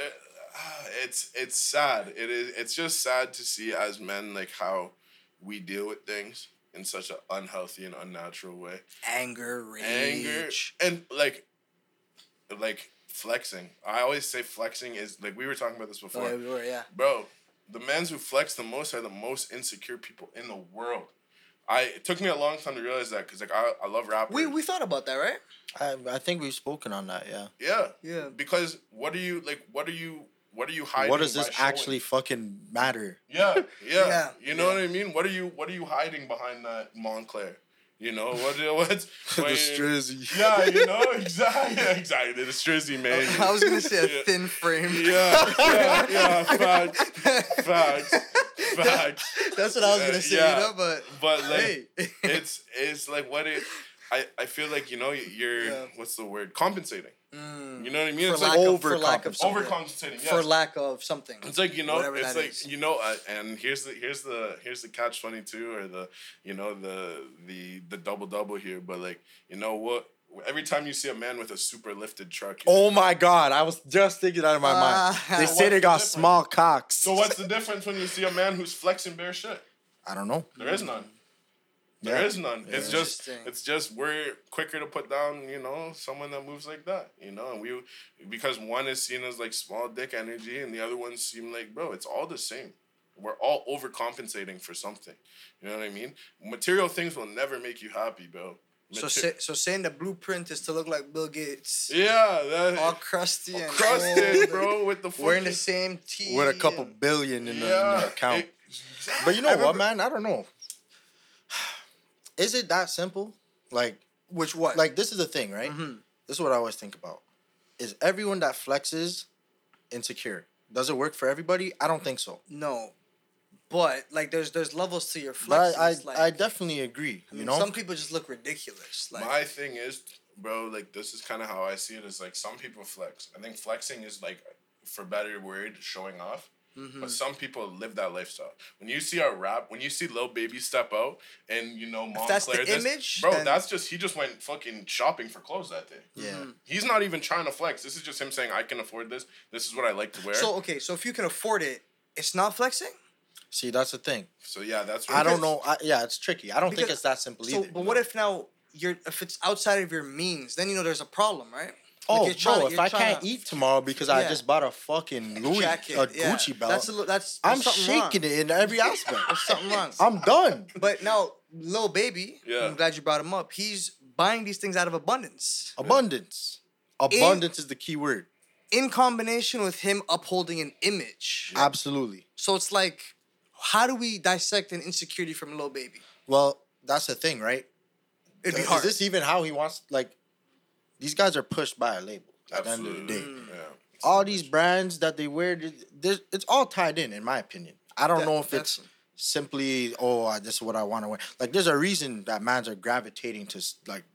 it's it's sad. It is. It's just sad to see as men like how we deal with things in such an unhealthy and unnatural way. anger, rage. Anger and like, like flexing. I always say flexing is like we were talking about this Oh, before, yeah, we were, yeah. bro. The men who flex the most are the most insecure people in the world. I it took me a long time to realize that because like I, I love rappers. We we thought about that, right? I, I think we've spoken on that. Yeah. yeah Yeah. because what are you like? What are you? What are you hiding? what does this showing? actually fucking matter? Yeah, [LAUGHS] yeah. Yeah, You know what I mean? What are you? What are you hiding behind that Moncler? You know what? What's [LAUGHS] the strizzy. Yeah, you know [LAUGHS] exactly, exactly. The strizzy man. I was gonna say a Yeah. thin frame. Yeah, yeah, yeah. [LAUGHS] Facts, facts, facts. That's what I was gonna say, yeah. you know, but But like, hey. it's it's like what it. I, I feel like you know you're Yeah. what's the word compensating. Mm. You know what I mean? for It's lack, like of, for lack of something. overcompensating. Yes. For lack of something. It's like you know, it's like is. you know, uh, and here's the here's the here's the catch twenty two or the you know the the the double double here, but like you know what? Every time you see a man with a super lifted truck, Oh my god! I was just thinking out of my mind. Ah. They So say they the got difference? small cocks. so what's the difference when you see a man who's flexing bare shit? I don't know. There is none. There Yeah. is none. It's just it's just we're quicker to put down, you know, someone that moves like that, you know, and we because one is seen as like small dick energy and the other one seem like bro, it's all the same. We're all overcompensating for something. You know what I mean? Material things will never make you happy, bro. So say, so saying the blueprint is to look like Bill Gates. yeah, that All crusty and crusted, old, bro, with the Wearing the same tee. With a couple billion in the, in the account. exactly. but you know I what, remember- man? I don't know. Is it that simple? Like, Which what? like this is the thing, right? Mhm. This is what I always think about. Is everyone that flexes insecure? Does it work for everybody? I don't think so. no. But like there's there's levels to your But flexes. I, I, like, I definitely agree. I You mean, know, some people just look ridiculous. Like My thing is, bro, like this is kind of how I see it. Is like some people flex. I think flexing is like, for better word, showing off. Mhm. But some people live that lifestyle. When you see a rap, when you see Lil Baby step out, and you know Moncler, that's the this, image, bro, then- that's just he just went fucking shopping for clothes that day. yeah. Mm-hmm. He's not even trying to flex. This is just him saying, "I can afford this. This is what I like to wear." So So, okay, so if you can afford it, it's not flexing. See, that's the thing. So yeah, that's. I don't because- know. I, yeah, it's tricky. I don't think it's that simple So, either. but what if now you're if it's outside of your means, then you know there's a problem, right? Oh, you're trying- bro, if I can't to- eat tomorrow because I just bought a fucking Louis, jacket, a yeah. Gucci belt, That's a, li- that's I'm shaking wrong. it in every aspect. [LAUGHS] There's something wrong. I'm done. But now, Lil Baby, Yeah. I'm glad you brought him up. He's buying these things out of abundance, Abundance. Abundance is the key word. in combination with him upholding an image. Absolutely. So it's like, how do we dissect an insecurity from Lil Baby? Well, that's the thing, right? It'd be hard. Is this even how he wants? Like, these guys are pushed by a label. At the Absolutely. end of the day, Mm. Yeah. all these brands that they wear, there's- it's all tied in, in my opinion. I don't De- know if it's simply, oh, this is what I want to wear. Like, there's a reason that mans are gravitating to like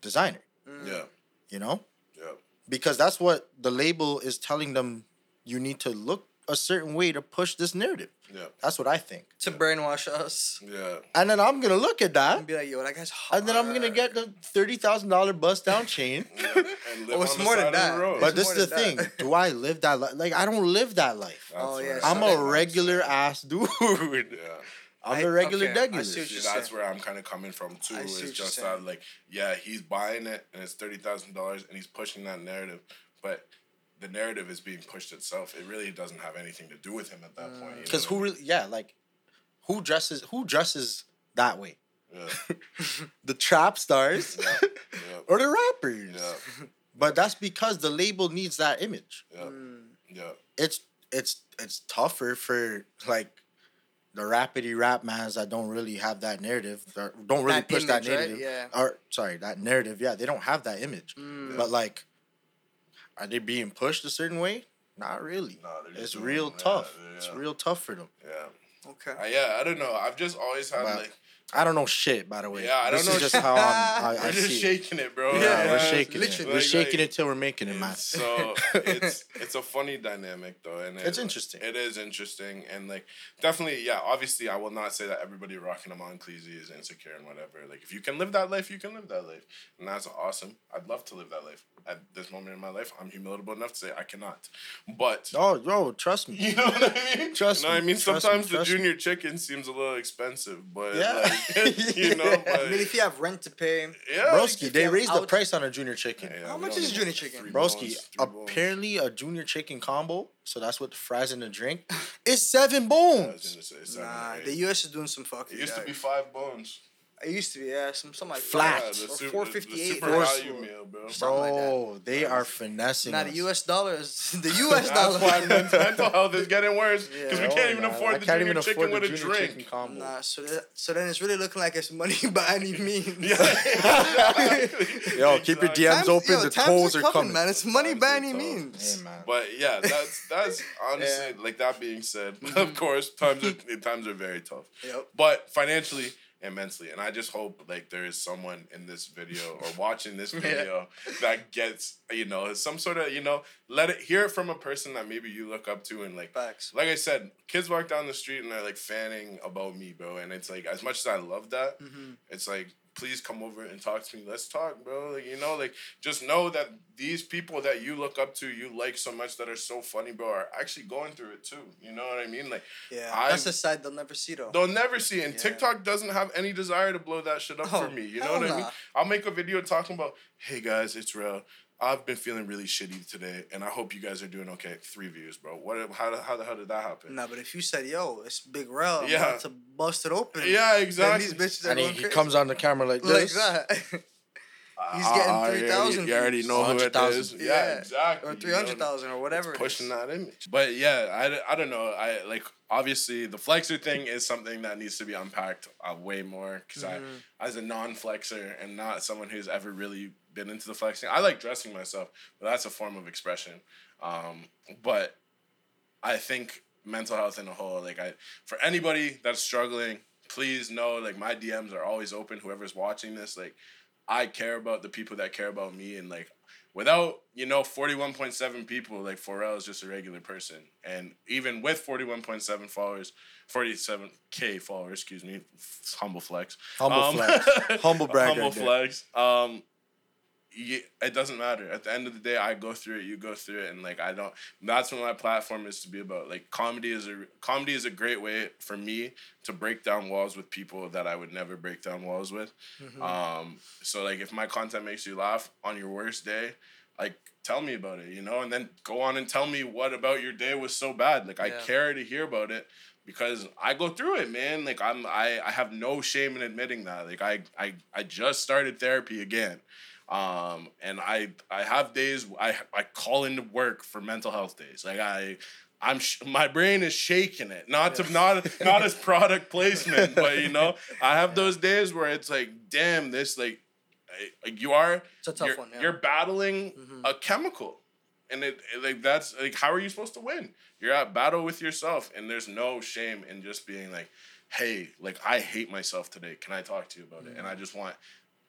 designer. Mm. Yeah. You know, Yeah. because that's what the label is telling them. You need to look a certain way to push this narrative. Yeah. That's what I think. to brainwash us Yeah. And then I'm gonna look at that, and be like, yo, that guy's hard. and then I'm gonna get the thirty thousand dollar bust down [LAUGHS] chain. [LAUGHS] And live Oh, it's more than side of the that. But It's this is the thing. that. Do I live that life? Like I don't live that life. That's Oh, yeah, I'm that- a regular ass dude. [LAUGHS] Yeah. I'm I- a regular okay, I see what See, you're that's saying. where I'm kind of coming from too. I Is see what you're just that, like, yeah, he's buying it and it's thirty thousand dollars, and he's pushing that narrative, but the narrative is being pushed itself. It really doesn't have anything to do with him at that point. Because who I mean? really? Yeah, like who dresses? Who dresses that way? Yeah, [LAUGHS] The trap stars yeah, yeah, [LAUGHS] or the rappers? yeah, But that's because the label needs that image. yeah, Mm. yeah. It's it's it's tougher for like the rapidy rap mans that don't really have that narrative, or don't really That push that image, right? narrative. Yeah. Or sorry, that narrative. Yeah, they don't have that image. Mm. But like, are they being pushed a certain way? Not really. Nah, they're just it's doing- real yeah, tough. yeah. It's real tough for them. Yeah. Okay. Uh, yeah, I don't know. I've just always had Wow. like I don't know shit, by the way. Yeah, I don't know This is just how I'm, [LAUGHS] I, We're I just see shaking it, bro. Yeah, Yeah, we're shaking it. literally. We're shaking like, it till we're making it, man. So [LAUGHS] it's it's a funny dynamic though, and It's interesting. It is interesting, and like definitely, yeah. Obviously, I will not say that everybody rocking a Monclesi is insecure and whatever. Like, if you can live that life, you can live that life, and that's awesome. I'd love to live that life. At this moment in my life, I'm humility enough to say I cannot. But Oh, yo, trust me. [LAUGHS] you know what I mean? Trust you know what I me, mean? trust Sometimes the me. junior chicken seems a little expensive, but Yeah. like, [LAUGHS] you know, but I mean, if you have rent to pay, yeah, Broski, they you raised the price on a junior chicken. Yeah, How much is need junior chicken? three Broski, bones, three bones. apparently a junior chicken combo, so that's what the fries and the drink, is seven I was bones. gonna say seven nah, the US is doing some fucking. It used to be five bones. It used to be, yeah, some something like Flat. that. the or super- four the- fifty the eight. super value meal, bro. Something like that. They are finessing Not us. [LAUGHS] [LAUGHS] the US dollars. The US That's dollar. why mental, mental health is getting worse because we can't Oh, even nah, afford I the can't junior even chicken afford with the a drink. combo. Nah, so that, so then it's really looking like it's money [LAUGHS] by any means. Yeah. Yo, keep your DMs Times- open. yo, the times tolls are are coming, coming. man. It's money Times by any tough. means. Yeah. But yeah, that's that's honestly like that being said, of mm-hmm. course, times are times are very tough. Yep. But financially mentally, and I just hope like there is someone in this video or [LAUGHS] watching this Yeah. video that gets you know some sort of you know let it hear it from a person that maybe you look up to and like Facts. like I said, kids walk down the street and they're like fanning about me, bro. And it's like as much as I love that, Mhm. it's like please come over and talk to me. Let's talk, bro. Like you know, like just know that these people that you look up to, you like so much that are so funny, bro, are actually going through it too. You know what I mean? Like Yeah, I've- that's a side they'll never see though. they'll never see. And Yeah. TikTok doesn't have any desire to blow that shit up Oh, for me. You know what I mean? I'll make a video talking about, hey guys, it's real. I've been feeling really shitty today, and I hope you guys are doing okay. Three views, bro. What? How? the- How the hell did that happen? Nah, but if you said, "Yo, it's Big Rell," Yeah. about to bust it open. Yeah, Then exactly. these bitches are And he, going he crazy. comes on the camera like like this. that. [LAUGHS] He's Ah, getting ah, 3,000 You already know who it 100,000. Yeah, Yeah. exactly. or You know, three hundred thousand or whatever. it Pushing is. that image. But yeah, I, I don't know. I like obviously the flexor thing is something that needs to be unpacked uh, way more because Mhm. I, as a non-flexor and not someone who's ever really been into the flexing, I like dressing myself, but that's a form of expression. Um, but I think mental health in a whole, like I, for anybody that's struggling, please know like my DMs are always open. Whoever's watching this, like I care about the people that care about me, and like without you know forty one point seven people, like 4Rell is just a regular person, and even with forty one point seven followers, forty seven k followers, excuse me, humble flex, Humble Um, flex. [LAUGHS] Humble brag humble flex. Um, yeah, it doesn't matter. At the end of the day, I go through it. You go through it, and like I don't. That's what my platform is to be about. Like comedy is a comedy is a great way for me to break down walls with people that I would never break down walls with. Mm-hmm. Um, so like if my content makes you laugh on your worst day, like tell me about it, you know, and then go on and tell me what about your day was so bad. Like I care to hear about it because I go through it, man. Like I'm I, I have no shame in admitting that. Like I I, I just started therapy again. Um and I I have days I I call into work for mental health days. Like I I'm sh- my brain is shaking it. Not to not not as [LAUGHS] product placement, but you know, I have those days where it's like, damn, this like like you are It's a tough you're, one. Yeah. you're battling Mhm. a chemical and it, it- like that's like how are you supposed to win you're at battle with yourself and there's no shame in just being like hey like i hate myself today can i talk to you about it and i just want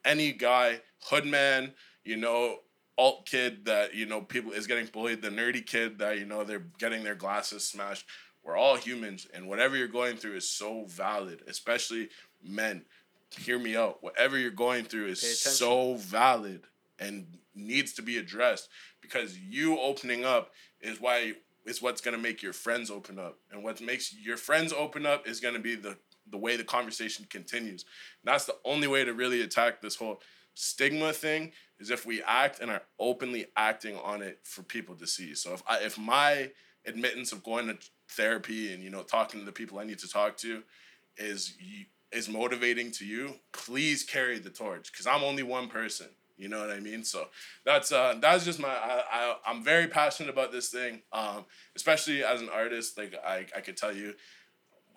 any guy hood man you know alt kid that you know people is getting bullied the nerdy kid that you know they're getting their glasses smashed. We're all humans and whatever you're going through is so valid especially men. Hear me out. Whatever you're going through is so valid and needs to be addressed because you opening up is why is what's going to make your friends open up and what makes your friends open up is going to be the the way the conversation continues and that's the only way to really attack this whole stigma thing is if we act and are openly acting on it for people to see so if I, if my admittance of going to therapy and you know talking to the people I need to talk to is is motivating to you, please carry the torch because I'm only one person. You know what I mean? So that's uh that's just my I, I I'm very passionate about this thing. Um, especially as an artist, like I I could tell you,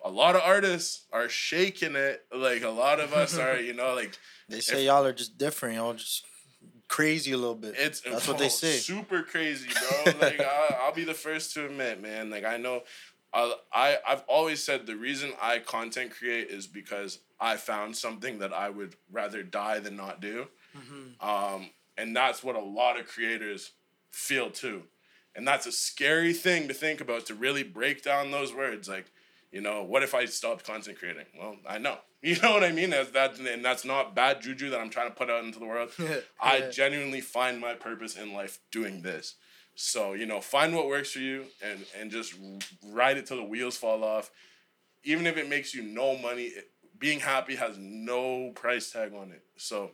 a lot of artists are shaking it. Like a lot of us are, you know, like [LAUGHS] They say y'all are just different. Y'all just crazy a little bit. It's That's what they [LAUGHS] say. Super crazy, bro. [LAUGHS] like I, I'll be the first to admit, man. Like I know I, I I've always said the reason I content create is because I found something that I would rather die than not do, um, and that's what a lot of creators feel too, and that's a scary thing to think about to really break down those words. Like, you know, what if I stopped content creating? Well, I know. [LAUGHS] You know what I mean? That's that, and that's not bad juju that I'm trying to put out into the world. [LAUGHS] I genuinely find my purpose in life doing this. So you know, find what works for you and and just ride it till the wheels fall off. Even if it makes you no money, it, being happy has no price tag on it. So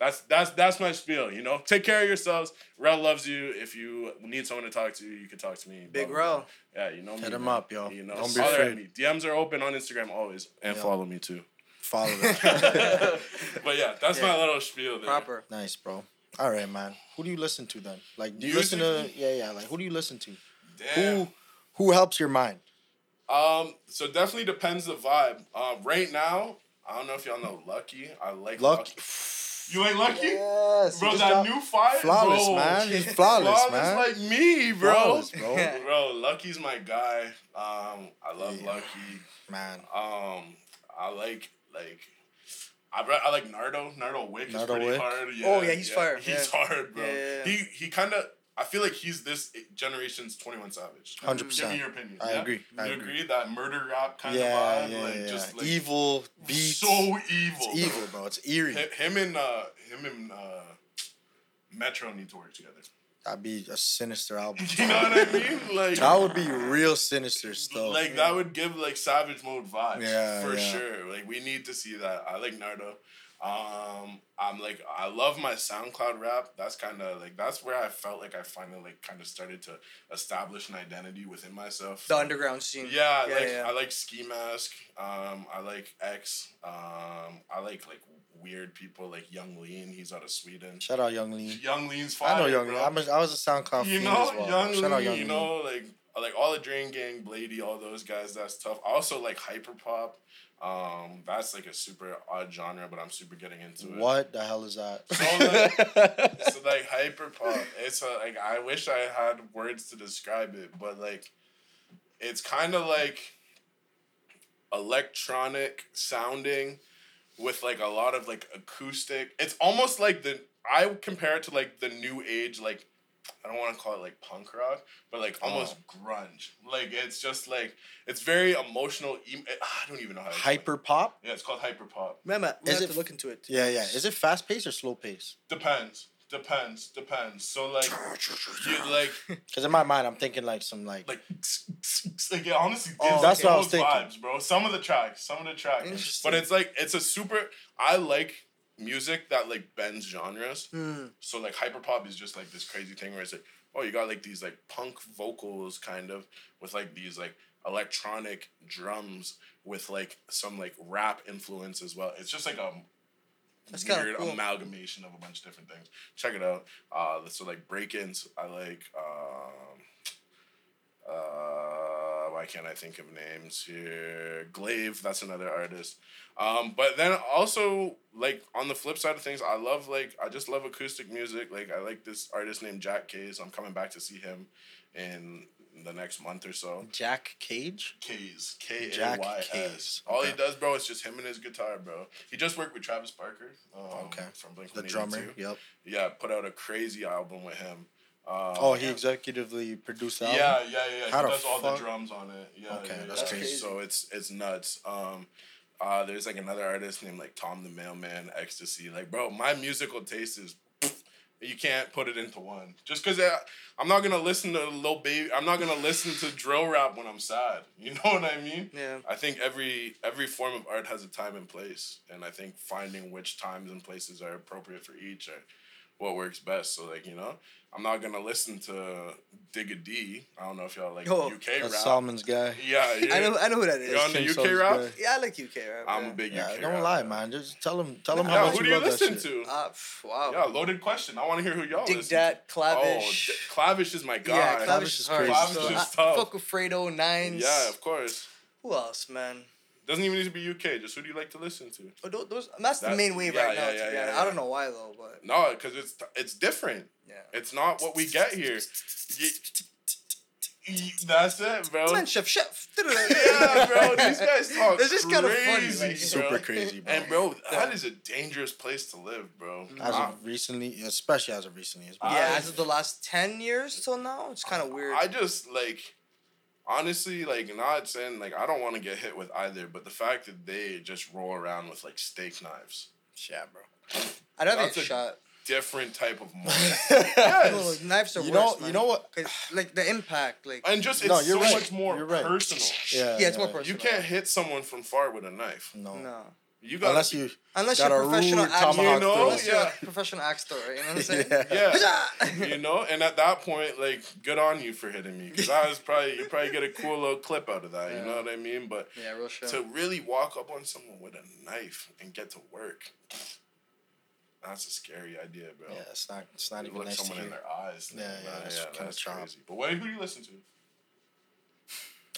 that's that's that's my spiel. You know, take care of yourselves. Rell loves you. If you need someone to talk to, you can talk to me. Big. Rell. Yeah, you know me. Hit him man. up, yo. You know, Don't be afraid. me. DMs are open on Instagram always, and Yeah. follow me too. Follow [LAUGHS] them. But yeah, that's Yeah. my little spiel there. Proper. nice, bro. All right, man. Who do you listen to then? Like, do you listen to? Yeah, yeah. Like, who do you listen to? Damn. Who, who helps your mind? Um, so definitely depends the vibe. Um, right now, I don't know if y'all know Lucki. I like Lucki. You like Lucki? Yes. Bro, that new fire, flawless, bro. man. He's [LAUGHS] flawless, Flawless man. like me, bro. Flawless, bro. [LAUGHS] Bro, Lucki's my guy. Um, I love Yeah. Lucki. man. Um, I like like. I, re- I like Nardo. Nardo Wick is pretty Wick? hard. Oh, yeah, he's fire. He's Yeah. hard, bro. Yeah, yeah, yeah. He he kind of. I feel like he's this generation's Twenty One Savage. Hundred Give me your opinion. I yeah? agree. I you agree. agree that murder rap kind Yeah, of vibe, yeah, like yeah. just like evil beats. so evil. It's evil, bro. It's eerie. Him and uh, him and uh, Metro need to work together. That'd be a sinister album. [LAUGHS] You know what I mean? Like That would be real sinister stuff. like that would give like Savage Mode vibes. Yeah, for sure. Like we need to see that. I like Nardo. Um, I'm like I love my SoundCloud rap. That's kind of like that's where I felt like I finally like kind of started to establish an identity within myself. The underground scene. Yeah, Yeah, like yeah. I like Ski Mask. Um, I like X. Um, I like like weird people like Yung Lean. He's out of Sweden. Shout out Yung Lean. Yung Lean's fire. I know Young. Lean. I'm a, I was a SoundCloud fan. you know, as well. Young Shout out Lean. Young you Lean. know, like like all the Drain Gang, Bladee, all those guys. That's tough. I also like hyperpop. Um, that's like a super odd genre, but I'm super getting into it. What the hell is that? So like, [LAUGHS] so like hyperpop. It's a, like I wish I had words to describe it, but like it's kind of like electronic sounding with like a lot of like acoustic. It's almost like the I compare it to like the new age like I don't want to call it like punk rock, but like oh. almost grunge. Like it's just like it's very emotional. em- eh, ah, I don't even know how to explain it. Hyper pop? Yeah, it's called hyperpop. Man, man, we Is have it- to look into it. Yeah, yeah. Is it fast paced or slow paced? Depends. Depends. Depends. So like you like [LAUGHS] Because in my mind, I'm thinking like some like. like like it honestly oh, gives Oh, like, that's what I was those thinking. vibes, bro. Some of the tracks, some of the tracks. But it's like it's a super I like music that like bends genres. Hmm. So like hyperpop is just like this crazy thing where it's like, oh, you got like these like punk vocals kind of with like these like electronic drums with like some like rap influence as well. It's just like a That's weird cool. amalgamation of a bunch of different things. Check it out. Uh, so like brakence, I like. Um, uh, why can't I think of names here? Glaive, that's another artist. Um, but then also like on the flip side of things, I love like I just love acoustic music. Like I like this artist named Jack Kays. I'm coming back to see him in the next month or so. Jack Cage? Kays, K A Jack Kays. S. All he does, bro, is just him and his guitar, bro. He just worked with Travis Barker. Um, Okay. From Blink The drummer. Yep. Yeah, put out a crazy album with him. Um, Oh, he executively produced that. yeah, yeah, yeah. How he does all the drums on it. Yeah, Okay, yeah, that's yeah. crazy. So it's it's nuts. Um, uh, there's like another artist named like Tom the Mailman, Ekkstacy. Like, bro, my musical taste is. You can't put it into one. Just because I'm not gonna listen to Lil Baby, I'm not gonna listen to drill rap when I'm sad. [LAUGHS] You know what I mean? Yeah. I think every every form of art has a time and place, and I think finding which times and places are appropriate for each are what works best. So like you know, I'm not gonna listen to Digga D. I don't know if y'all like Oh, UK That's rap. Solomon's guy. Yeah, yeah. [LAUGHS] I know, I know who that is. You're on the UK Soul's rap. guy. Yeah, I like UK rap. I'm a big Yeah, UK. don't rap lie, man. Just tell him, tell him how Yeah, much who do you you love that listen shit. to? Uh, pff, wow. Yeah, loaded question. I want to hear who y'all Dig listen that, to. Clavish. Oh, D- Clavish is my guy. yeah, Clavish Clavish is is crazy. Clavish So, is I, tough. fuck with Fredo, Nines. Yeah, of course. Who else, man? Doesn't even need to be UK. Just who do you like to listen to? Oh, thho- those, that's the main wave yeah, right now. yeah, to yeah, yeah, yeah. I don't know why though, but No, because it's it's different. yeah. It's not what we get here. That's it, bro. Man, chef, chef. [LAUGHS] [LAUGHS] yeah, bro. These guys talk It's just kinda funny, crazy, like, bro. Super crazy, bro. And bro, that is a dangerous place to live, bro. Mm. As I, of recently, especially as of recently, it's been- I- Yeah, as of the last ten years till now, it's kind of weird. I just like honestly like not saying like I don't want to get hit with either, but the fact that they just roll around with like steak knives, yeah, bro. I'd rather that's get a- shot. different type of [LAUGHS] money. No, yes. knives are You worse, know- man. you know what- 'Cause, Like the impact, like And just it's No, you're so right. much more You're right. personal. Yeah, yeah, it's more personal. You can't hit someone from far with a knife. No, No, You got unless you unless Got you're a a professional rude axe, You know, unless throw. you're yeah. a professional axe thrower. You know what I'm saying? yeah. Yeah. [LAUGHS] you know, and at that point, like, good on you for hitting me because I was probably you probably get a cool little clip out of that. You know what I mean? But yeah, real shit. to really walk up on someone with a knife and get to work, that's a scary idea, bro. Yeah, it's not. It's not You even look nice to someone in their eyes. Yeah, yeah, it's kinda that's sharp. crazy. But what, who do you listen to?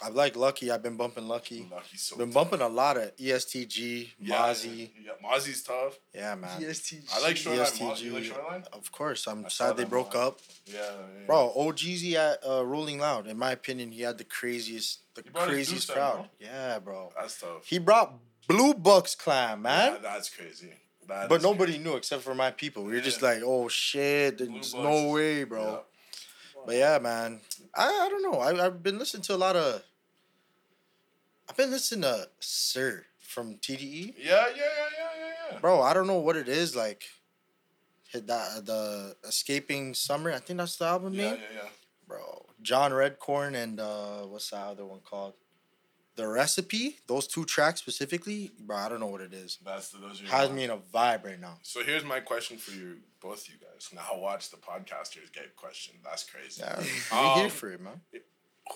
I like Lucki. I've been bumping Lucki. Lucki's so Been tough. bumping a lot of ESTG, Yeah, Mozzy. Yeah, Mozzy's tough. Yeah, man. ESTG. I like Shoreline. ESTG. You like Shoreline? Of course, I'm I sad they broke live. up. Yeah, yeah. Bro, OHGeesy at uh, Rolling Loud. In my opinion, he had the craziest, the He brought his craziest Deuce out, crowd. Yeah, bro. That's tough. He brought Blue Bucks Clan, man. Yeah, that's crazy. That but is nobody knew except for my people. We were just like, oh shit, there's Bucks no is- way, bro. But yeah, man. I, I don't know. I, I've been listening to a lot of. I've been listening to Sir from TDE. Yeah, yeah, yeah, yeah, yeah, yeah. Bro, I don't know what it is. Like, hit that, the Chasing Summer. I think that's the album Yeah, name. yeah, yeah. Bro, John Redcorn and uh, what's the other one called? The Recipe. Those two tracks specifically, bro. I don't know what it is. That's the, those are Has me in a vibe right now. So here's my question for you, both you guys. Now watch the podcasters get questioned. That's crazy. Yeah, [LAUGHS] Um, we here for it, man.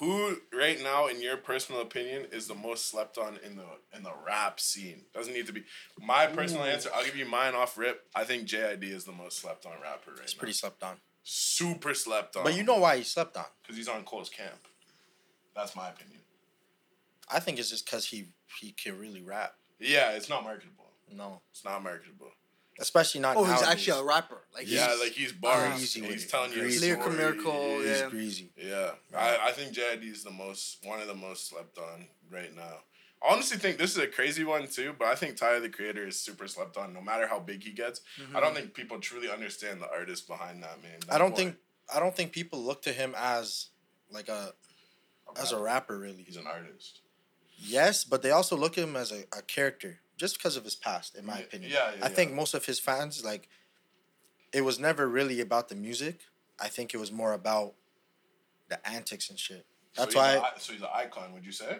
Who right now, in your personal opinion, is the most slept on in the in the rap scene? Doesn't need to be my personal answer. I'll give you mine off rip. I think JID is the most slept on rapper right It's now. pretty slept on. Super slept on. But you know why he slept on? because he's on Cole's camp. That's my opinion. I think it's just because he he can really rap. Yeah, it's not marketable. No, It's not marketable. especially not. Oh, he's actually a rapper. Like yeah, he's- like he's bars. Greasy and he's telling you a Greasy. Lyrical story. miracle, He's yeah. greasy. Yeah, I, I think JID is the most one of the most slept on right now. I honestly think this is a crazy one too, but I think Tyler the Creator is super slept on. No matter how big he gets, mm-hmm. I don't think people truly understand the artist behind that man. That I don't boy, think I don't think people look to him as like a as a rapper really. he's an artist. Yes, but they also look at him as a, a character just because of his past, in my Yeah, opinion. yeah, yeah, I think most of his fans like it was never really about the music. I think it was more about the antics and shit. That's so why a i- so he's an icon. Would you say?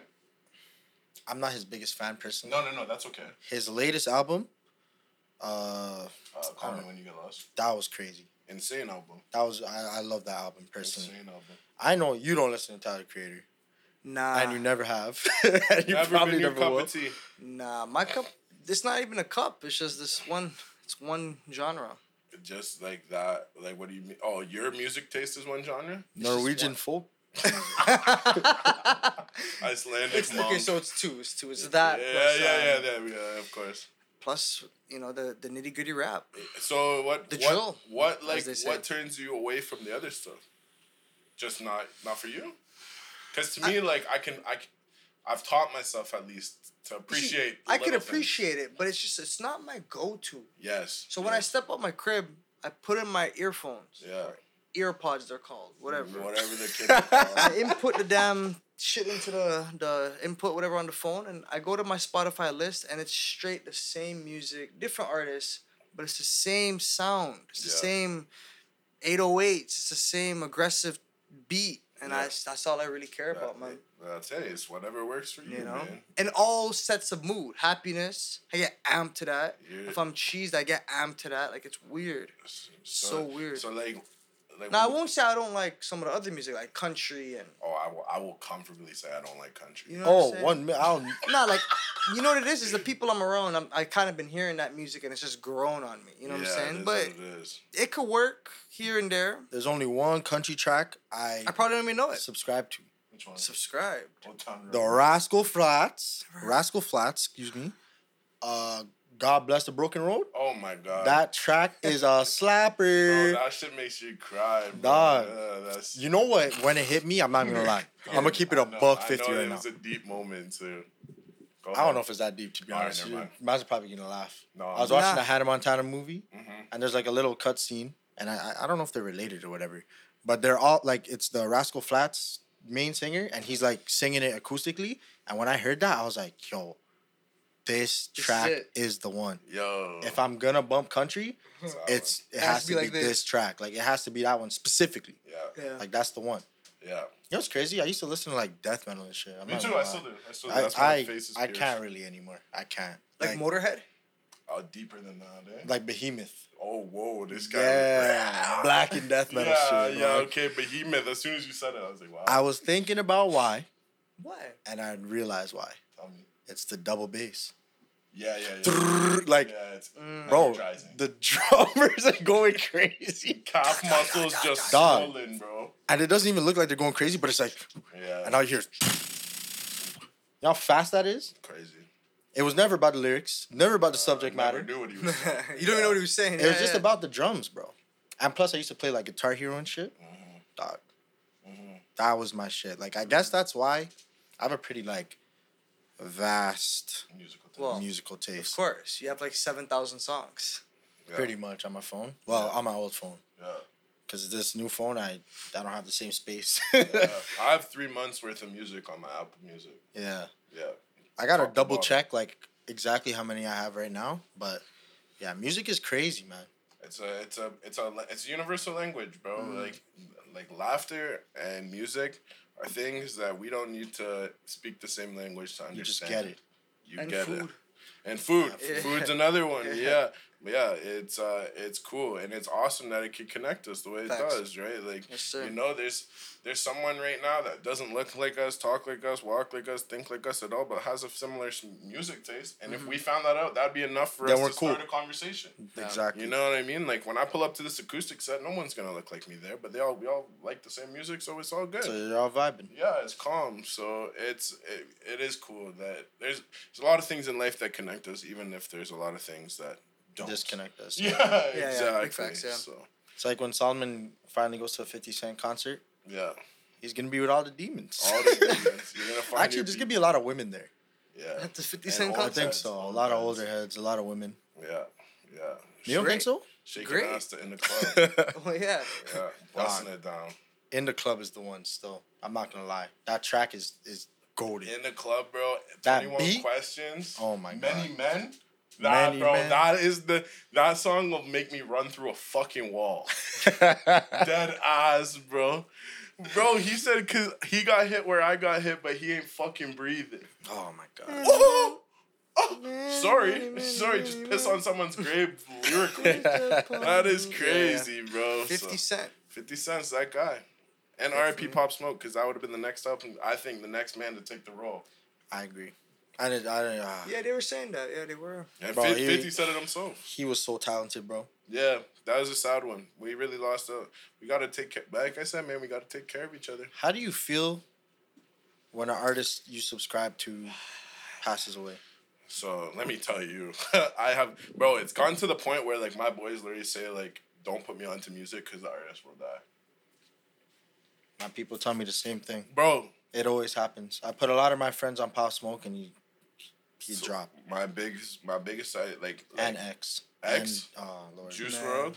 I'm not his biggest fan personally. No, no, no. That's okay. His latest album, uh, Uh, call me when you get lost. that was crazy. Insane album. That was I, I love that album personally. Insane album. I know you don't listen to Tyler Creator, Nah, and you never have. [LAUGHS] and you Never probably been never cup will. of tea. nah. My cup. It's not even a cup. It's just this one. It's one genre. Just like that. Like, what do you mean? Oh, your music taste is one genre. Norwegian folk. [LAUGHS] Icelandic It's monk. okay. So it's two. It's two. It's that. yeah, plus, yeah, um, yeah, yeah, yeah, of course. Plus, you know the the nitty gritty rap. So what? The what, drill, What like what turns you away from the other stuff? Just not not for you. Because to me, like I can I, can, I've taught myself at least to appreciate. the I can little things. appreciate it, but it's just it's not my go to. Yes. So when I step out my crib, I put in my earphones. Yeah. Ear pods they're called. Whatever. Mm, whatever the kid. [LAUGHS] I input the damn shit into the the input whatever on the phone and I go to my Spotify list and it's straight the same music, different artists, but it's the same sound. It's the Yeah. same 808s. It's the same aggressive beat. And I Yeah. that's all I really care That- about, man. That's it. It's whatever works for you, You know? man. And all sets of mood. Happiness. I get amped to that. Yeah. If I'm cheesed, I get amped to that. Like it's weird. So weird. So like, like Now I won't say I don't like some of the other music like country and Oh, I will. I will comfortably say I don't like country. you know Oh, what I'm one I don't. [LAUGHS] No, like you know what it is? Is the people I'm around. I'm, I kind of been hearing that music and it's just grown on me. You know what I'm saying? it is But what it is. it could work here and there. There's only one country track I I probably don't even know it. subscribe to. Which one? Subscribe. What time The Rascal Flatts, Rascal Flatts, excuse me. Uh, God bless the broken road. Oh my god. That track is a [LAUGHS] slapper. that shit makes you cry, bro. Dog. Yeah, You know what? When it hit me, I'm not even gonna lie. [LAUGHS] I'm gonna keep it a buck fifty right it now. was a deep moment too. Go I don't know if it's that deep to be All right, honest. mind. Man's probably gonna laugh. No, I was I'm- watching the Hannah Montana movie, Mhm. and there's like a little cut scene, and I- I don't know if they're related or whatever, but they're all like it's the Rascal Flatts main singer, and he's like singing it acoustically. And when I heard that, I was like, yo, this This is track it. is the one. Yo. If I'm gonna bump country, [LAUGHS] It's it It has has to to be be, this. this track. Like it has to be that one specifically. Yeah. Yeah. Like that's the one. Yeah. You know what's crazy? I used to listen to like death metal and shit. I'm Me not too. I still do. I still do. I That's why I, my face is I can't really anymore. I can't. like Motorhead. Oh, deeper than that, eh? like Behemoth. oh, whoa, this guy. Yeah, black and death metal Yeah, shit. yeah, bro. okay. Behemoth. As soon as you said it, I was like, wow. I was thinking about why, Why? and I realized why. Tell me. It's the double bass. Yeah, yeah, yeah. Like, yeah, mm. bro, energizing. the [LAUGHS] drummers are going crazy, calf muscles just Dog. swollen, bro. and it doesn't even look like they're going crazy, but it's like, Yeah. and all you hear is, you know how fast that is. Crazy. It was never about the lyrics, never about the uh, subject never matter. knew what he [LAUGHS] was saying. you don't even know what he was saying. It was Yeah, just about the drums, bro. And plus, I used to play like Guitar Hero and shit. Mm-hmm. Dog, mm-hmm. that was my shit. Like, I guess mm-hmm. that's why I have a pretty like vast Musical taste. Well, musical taste. Of course, you have like seven thousand songs. Yeah. Pretty much on my phone. Well, on my old phone. Yeah. Cause this new phone, I I don't have the same space. yeah. [LAUGHS] I have three months worth of music on my Apple Music. yeah, Yeah. I gotta Top to double bottom. check like exactly how many I have right now. But yeah, music is crazy, man. It's a it's a it's a it's a universal language, bro. Mm. Like like laughter and music are things that we don't need to speak the same language to understand. You just get it. You And get food. it. And food. Yeah. Food's another one. [LAUGHS] Yeah. Yeah, it's uh it's cool and it's awesome that it can connect us the way it does, right? Like Yes, you know there's there's someone right now that doesn't look like us, talk like us, walk like us, think like us at all, but has a similar music taste. And if we found that out, that'd be enough for Then us we're to cool. start a conversation. Yeah. Exactly. You know what I mean? Like when I pull up to this acoustic set, no one's gonna look like me there, but they all we all like the same music, so it's all good. So you're all vibing. yeah, it's calm. So it's it, it is cool that there's there's a lot of things in life that connect us, even if there's a lot of things that don't Disconnect us. Yeah, yeah, [LAUGHS] exactly. big facts, yeah. So It's like when Solomon finally goes to a 50 Cent concert, yeah, he's gonna be with all the demons. all the demons. You're [LAUGHS] gonna find Actually, there's people. gonna be a lot of women there. yeah, At the 50 And Cent all I think so. A all lot of older heads, a lot of women. yeah, yeah. You don't Great. think so? Shaking Great. ass to in the club. [LAUGHS] Oh yeah. yeah, busting it down. In the club is the one still. I'm not gonna lie. That track is is golden. In the club, bro. That 21 beat? questions. Oh my god. Many men. That, Many bro, men. that is the that song will make me run through a fucking wall. [LAUGHS] Dead ass, bro. Bro, he said cause he got hit where I got hit, but he ain't fucking breathing. oh my god. [LAUGHS] Oh, oh, sorry, sorry, just piss on someone's grave lyrically. [LAUGHS] That is crazy, bro. 50 So, Cent. 50 Cent's that guy. And RIP Pop Smoke, because that would have been the next up, and I think the next man to take the role. I agree. I did. I did. Uh, Yeah, they were saying that. Yeah, they were. And Bro, Fif- he- 50 said it himself. He was so talented, bro. Yeah, that was a sad one. We really lost out. We got to take care. Like I said, man, we got to take care of each other. How do you feel when an artist you subscribe to passes away? So let me tell you, [LAUGHS] I have, bro. It's gone to the point where like my boys literally say like, "Don't put me onto music because the artist will die." My people tell me the same thing. Bro, It always happens. I put a lot of my friends on Pop Smoke, and he he so dropped. My biggest, my biggest side, like, like And X. X? And, oh Lord. Juice Man. WRLD.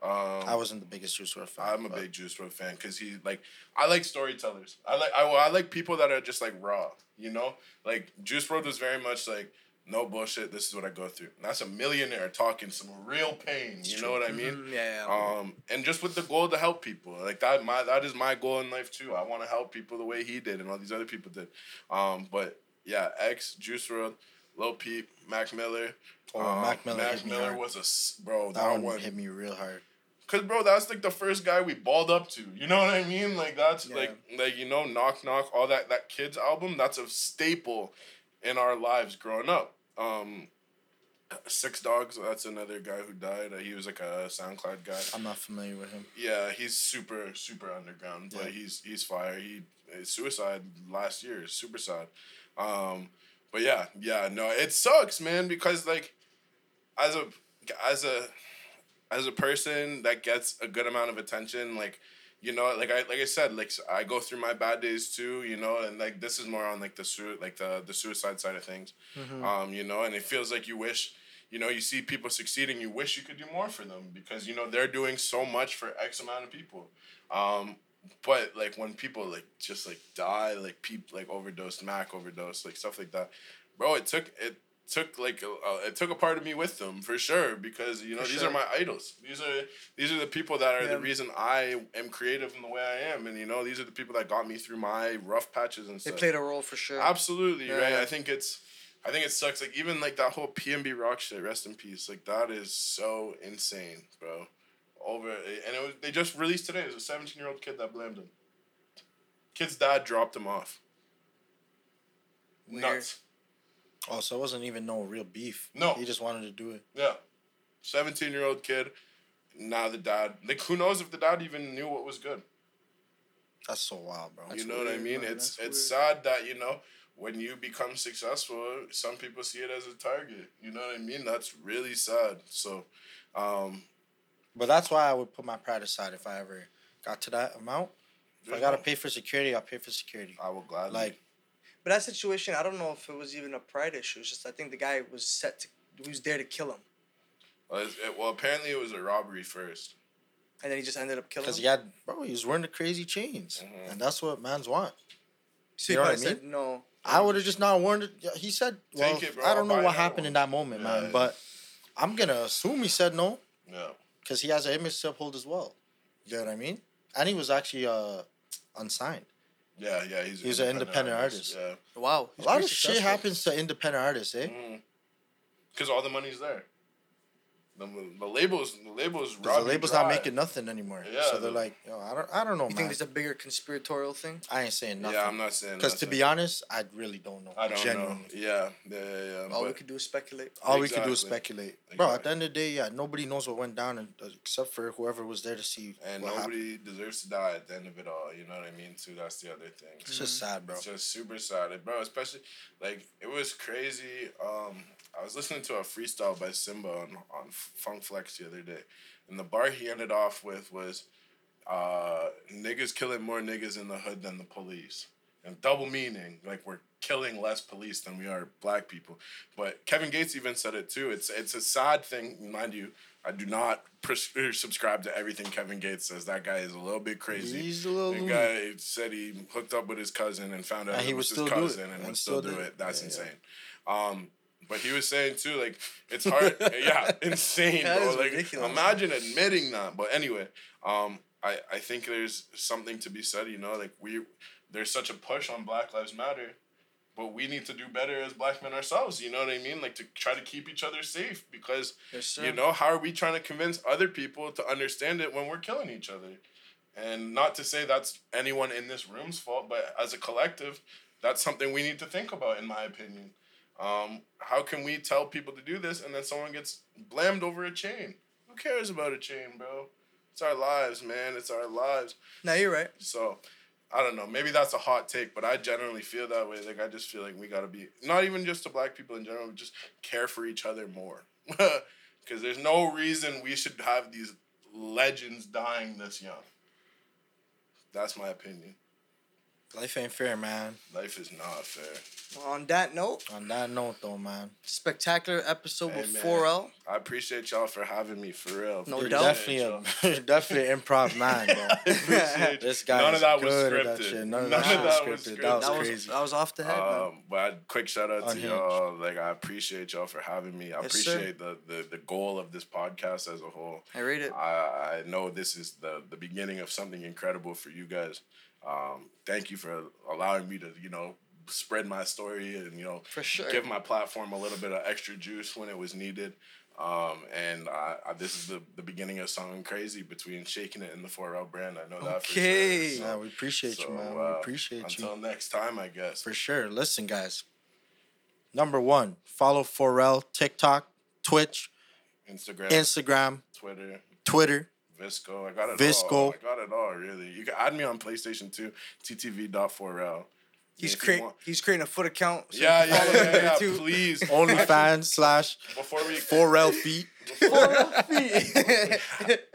Um, I wasn't the biggest Juice WRLD fan. I'm a but big Juice WRLD fan because he like I like storytellers. I like I, I like people that are just like raw. You know, like Juice WRLD was very much like no bullshit. This is what I go through. And that's a millionaire talking some real pain. You know what I mean? Mm, yeah, yeah. Um, and just with the goal to help people, like that, my that is my goal in life too. I want to help people the way he did and all these other people did. Um, but yeah, X, Juice WRLD, Lil Peep, Mac Miller. Oh, um, Mac Miller Mac Miller was a s- bro. that, That, one, one hit me real hard. Cause bro, that's like the first guy we balled up to. You know what I mean? Like that's Yeah. like like you know, knock knock, all that that kids album. That's a staple in our lives growing up. Um, Six Dogs. That's another guy who died. He was like a SoundCloud guy. I'm not familiar with him. Yeah, he's super super underground, but Yeah. he's he's fire. He suicide last year. Super sad. Um, but yeah, yeah, no, it sucks, man, because like as a as a as a person that gets a good amount of attention, like you know, like I like I said, like I go through my bad days too, you know, and like this is more on like the sui- like the the suicide side of things, um, you know, and it feels like you wish. You know, you see people succeeding. You wish you could do more for them because you know they're doing so much for X amount of people. Um, but like when people like just like die, like people like overdose, Mac overdose, like stuff like that, bro. It took it took like uh, it took a part of me with them for sure because you know For these sure. are my idols. These are these are the people that are Yeah. the reason I am creative in the way I am, and you know these are the people that got me through my rough patches and stuff. They played a role for sure. Absolutely right. I think it's. I think it sucks. Like even like that whole PNB rock shit. Rest in peace. Like that is so insane, bro. Over and it was they just released today. It was a seventeen year old kid that blamed him. Kid's dad dropped him off. Weird. Nuts. Oh, so it wasn't even no real beef. No. He just wanted to do it. Yeah. Seventeen year old kid. Now the dad. Like who knows if the dad even knew what was good. That's so wild, bro. you know what I mean? man. It's That's it's sad that you know when you become successful, some people see it as a target. You know what I mean? That's really sad. So, um, But that's why I would put my pride aside if I ever got to that amount. If I gotta no- pay for security, I'll pay for security. I will gladly. Like, But that situation, I don't know if it was even a pride issue. It's just I think the guy was set to, he was there to kill him, well, it's- it- well, apparently it was a robbery first. and then he just ended up killing him. because he had, bro, he was wearing the crazy chains. Mhm. And that's what mans want. so you he know what probably I said no. I would have just not worn it. Yeah, He said, well, Take it, bro, I I'll don't know buy what another happened one. in that moment, Yeah. man. But I'm going to assume he said no Yeah. Because he has an image to uphold as well. You know what I mean? And he was actually uh, unsigned. Yeah, yeah, he's, He's an independent artist. Yeah. Wow, A lot of shit happens to independent artists, eh? Because all the money's there. The, the labels, the labels, the robbed you label's not making nothing anymore. Yeah, so they're the- like, Yo, I don't, I don't know, You man. think there's a bigger conspiratorial thing? I ain't saying nothing. Yeah, I'm not saying. Because to be honest, I really don't know. I don't genuinely. know. Yeah, yeah, yeah. yeah. All we but- could do is speculate. All we can do is Exactly. speculate. Bro, at the end of the day, yeah, nobody knows what went down and, uh, except for whoever was there to see and what happened. nobody deserves to die at the end of it all. You know what I mean? Too. That's the other thing. It's just sad, bro. It's just super sad, bro. Especially like it was crazy. Um, I was listening to a freestyle by Symba on on Funk Flex the other day, and the bar he ended off with was, uh, "Niggas killing more niggas in the hood than the police." And double meaning, like we're killing less police than we are black people. But Kevin Gates even said it too. It's it's a sad thing, mind you. I do not pres- subscribe to everything Kevin Gates says. That guy is a little bit crazy. He's a little The guy said he hooked up with his cousin and found out And he was his still do it. cousin and, And would still, do it. it. That's Yeah, yeah. insane. Um, but he was saying too, like it's [LAUGHS] hard. yeah, insane, bro. Like ridiculous. imagine admitting that. But anyway, um, I I think there's something to be said. You know, like we there's such a push on Black Lives Matter. But we need to do better as black men ourselves. You know what I mean? Like to try to keep each other safe because Yes, you know, how are we trying to convince other people to understand it when we're killing each other? And not to say that's anyone in this room's fault, but as a collective, that's something we need to think about, in my opinion. Um, how can we tell people to do this and then someone gets blamed over a chain? Who cares about a chain, bro? It's our lives, man. It's our lives. No, you're right. So I don't know. Maybe that's a hot take, but I generally feel that way. Like I just feel like we gotta be not even just to black people in general, just care for each other more. [LAUGHS] Because there's no reason we should have these legends dying this young. That's my opinion. Life ain't fair, man. Life is not fair. On that note, On that note, though, man. spectacular episode Hey, with man. 4Rell. I appreciate y'all for having me for real. No You're doubt. definitely a [LAUGHS] you're definitely an improv man, [LAUGHS] bro. This guy None is of that was good at scripted. that shit. None of that of was that was scripted. scripted. That was That was crazy. that was off the head, man. Um, but quick shout out to y'all. Like I appreciate y'all for having me. I Yes, sir. appreciate the, the the goal of this podcast as a whole. I rate it. I, I know this is the the beginning of something incredible for you guys. Um, thank you for allowing me to you know spread my story and you know For sure. give my platform a little bit of extra juice when it was needed. Um, and I, I, this is the, the beginning of something crazy between shaking it and the 4Rell brand. I know that Okay. for sure. Yeah, we appreciate you, man. We uh, appreciate until you. Until next time, I guess. For sure. Listen, guys. Number one, follow 4Rell, TikTok, Twitch, Instagram, Instagram, Twitter, Twitter. Visco. I got it Visco. all. I got it all, really. You can add me on PlayStation 2, ttv.4l. He's If you creating. He's creating a foot account. so Yeah, you can yeah, yeah, yeah. too. Please. [LAUGHS] OnlyFans slash Before we four rel feet. [LAUGHS] [LAUGHS]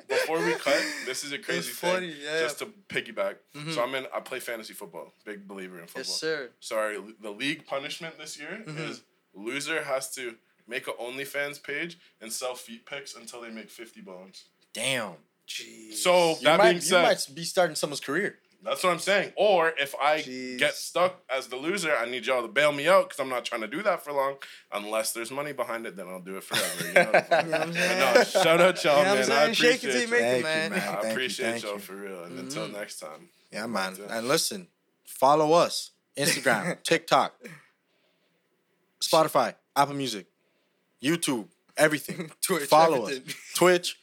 before we cut, this is a crazy funny, thing. yeah. Just to piggyback. So I'm in. I play fantasy football. Big believer in football. yes, sir. Sorry, the league punishment this year Mm-hmm. is loser has to make an OnlyFans page and sell feet pics until they make fifty bones. Damn. Jeez. So You that might, being you might be starting someone's career. that's what I'm saying. Or if I Jeez. get stuck as the loser, I need y'all to bail me out because I'm not trying to do that for long. Unless there's money behind it, then I'll do it forever. You know what [LAUGHS] I'm You know what I'm saying? saying? no, shout out y'all, You know man. I saying? Shake it appreciate you make you. it, Thank you, man. man. I Thank you, appreciate thank y'all you. for real. And until Mm-hmm. next time. Yeah, man. And listen, follow us Instagram, [LAUGHS] TikTok, Spotify, Apple Music, YouTube, [LAUGHS] everything. Twitch, follow [LAUGHS] everything. us. Twitch,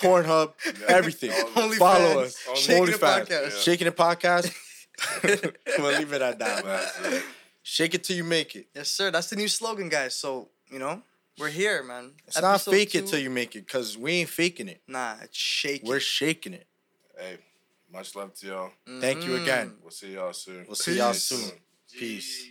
Pornhub, everything. Only follow fans, us. Shaking It OnlyFans. Podcast. Shaking It Podcast. [LAUGHS] we'll leave it at that. man. Shake it till you make it. Yes, sir. That's the new slogan, guys. So you know, we're here, man. It's not Episode fake it till you make it, cause we ain't faking it. Nah, it's shaking. We're shaking it. Hey, much love to y'all. Thank you again. Mm-hmm. We'll see y'all soon. We'll see y'all soon. Peace.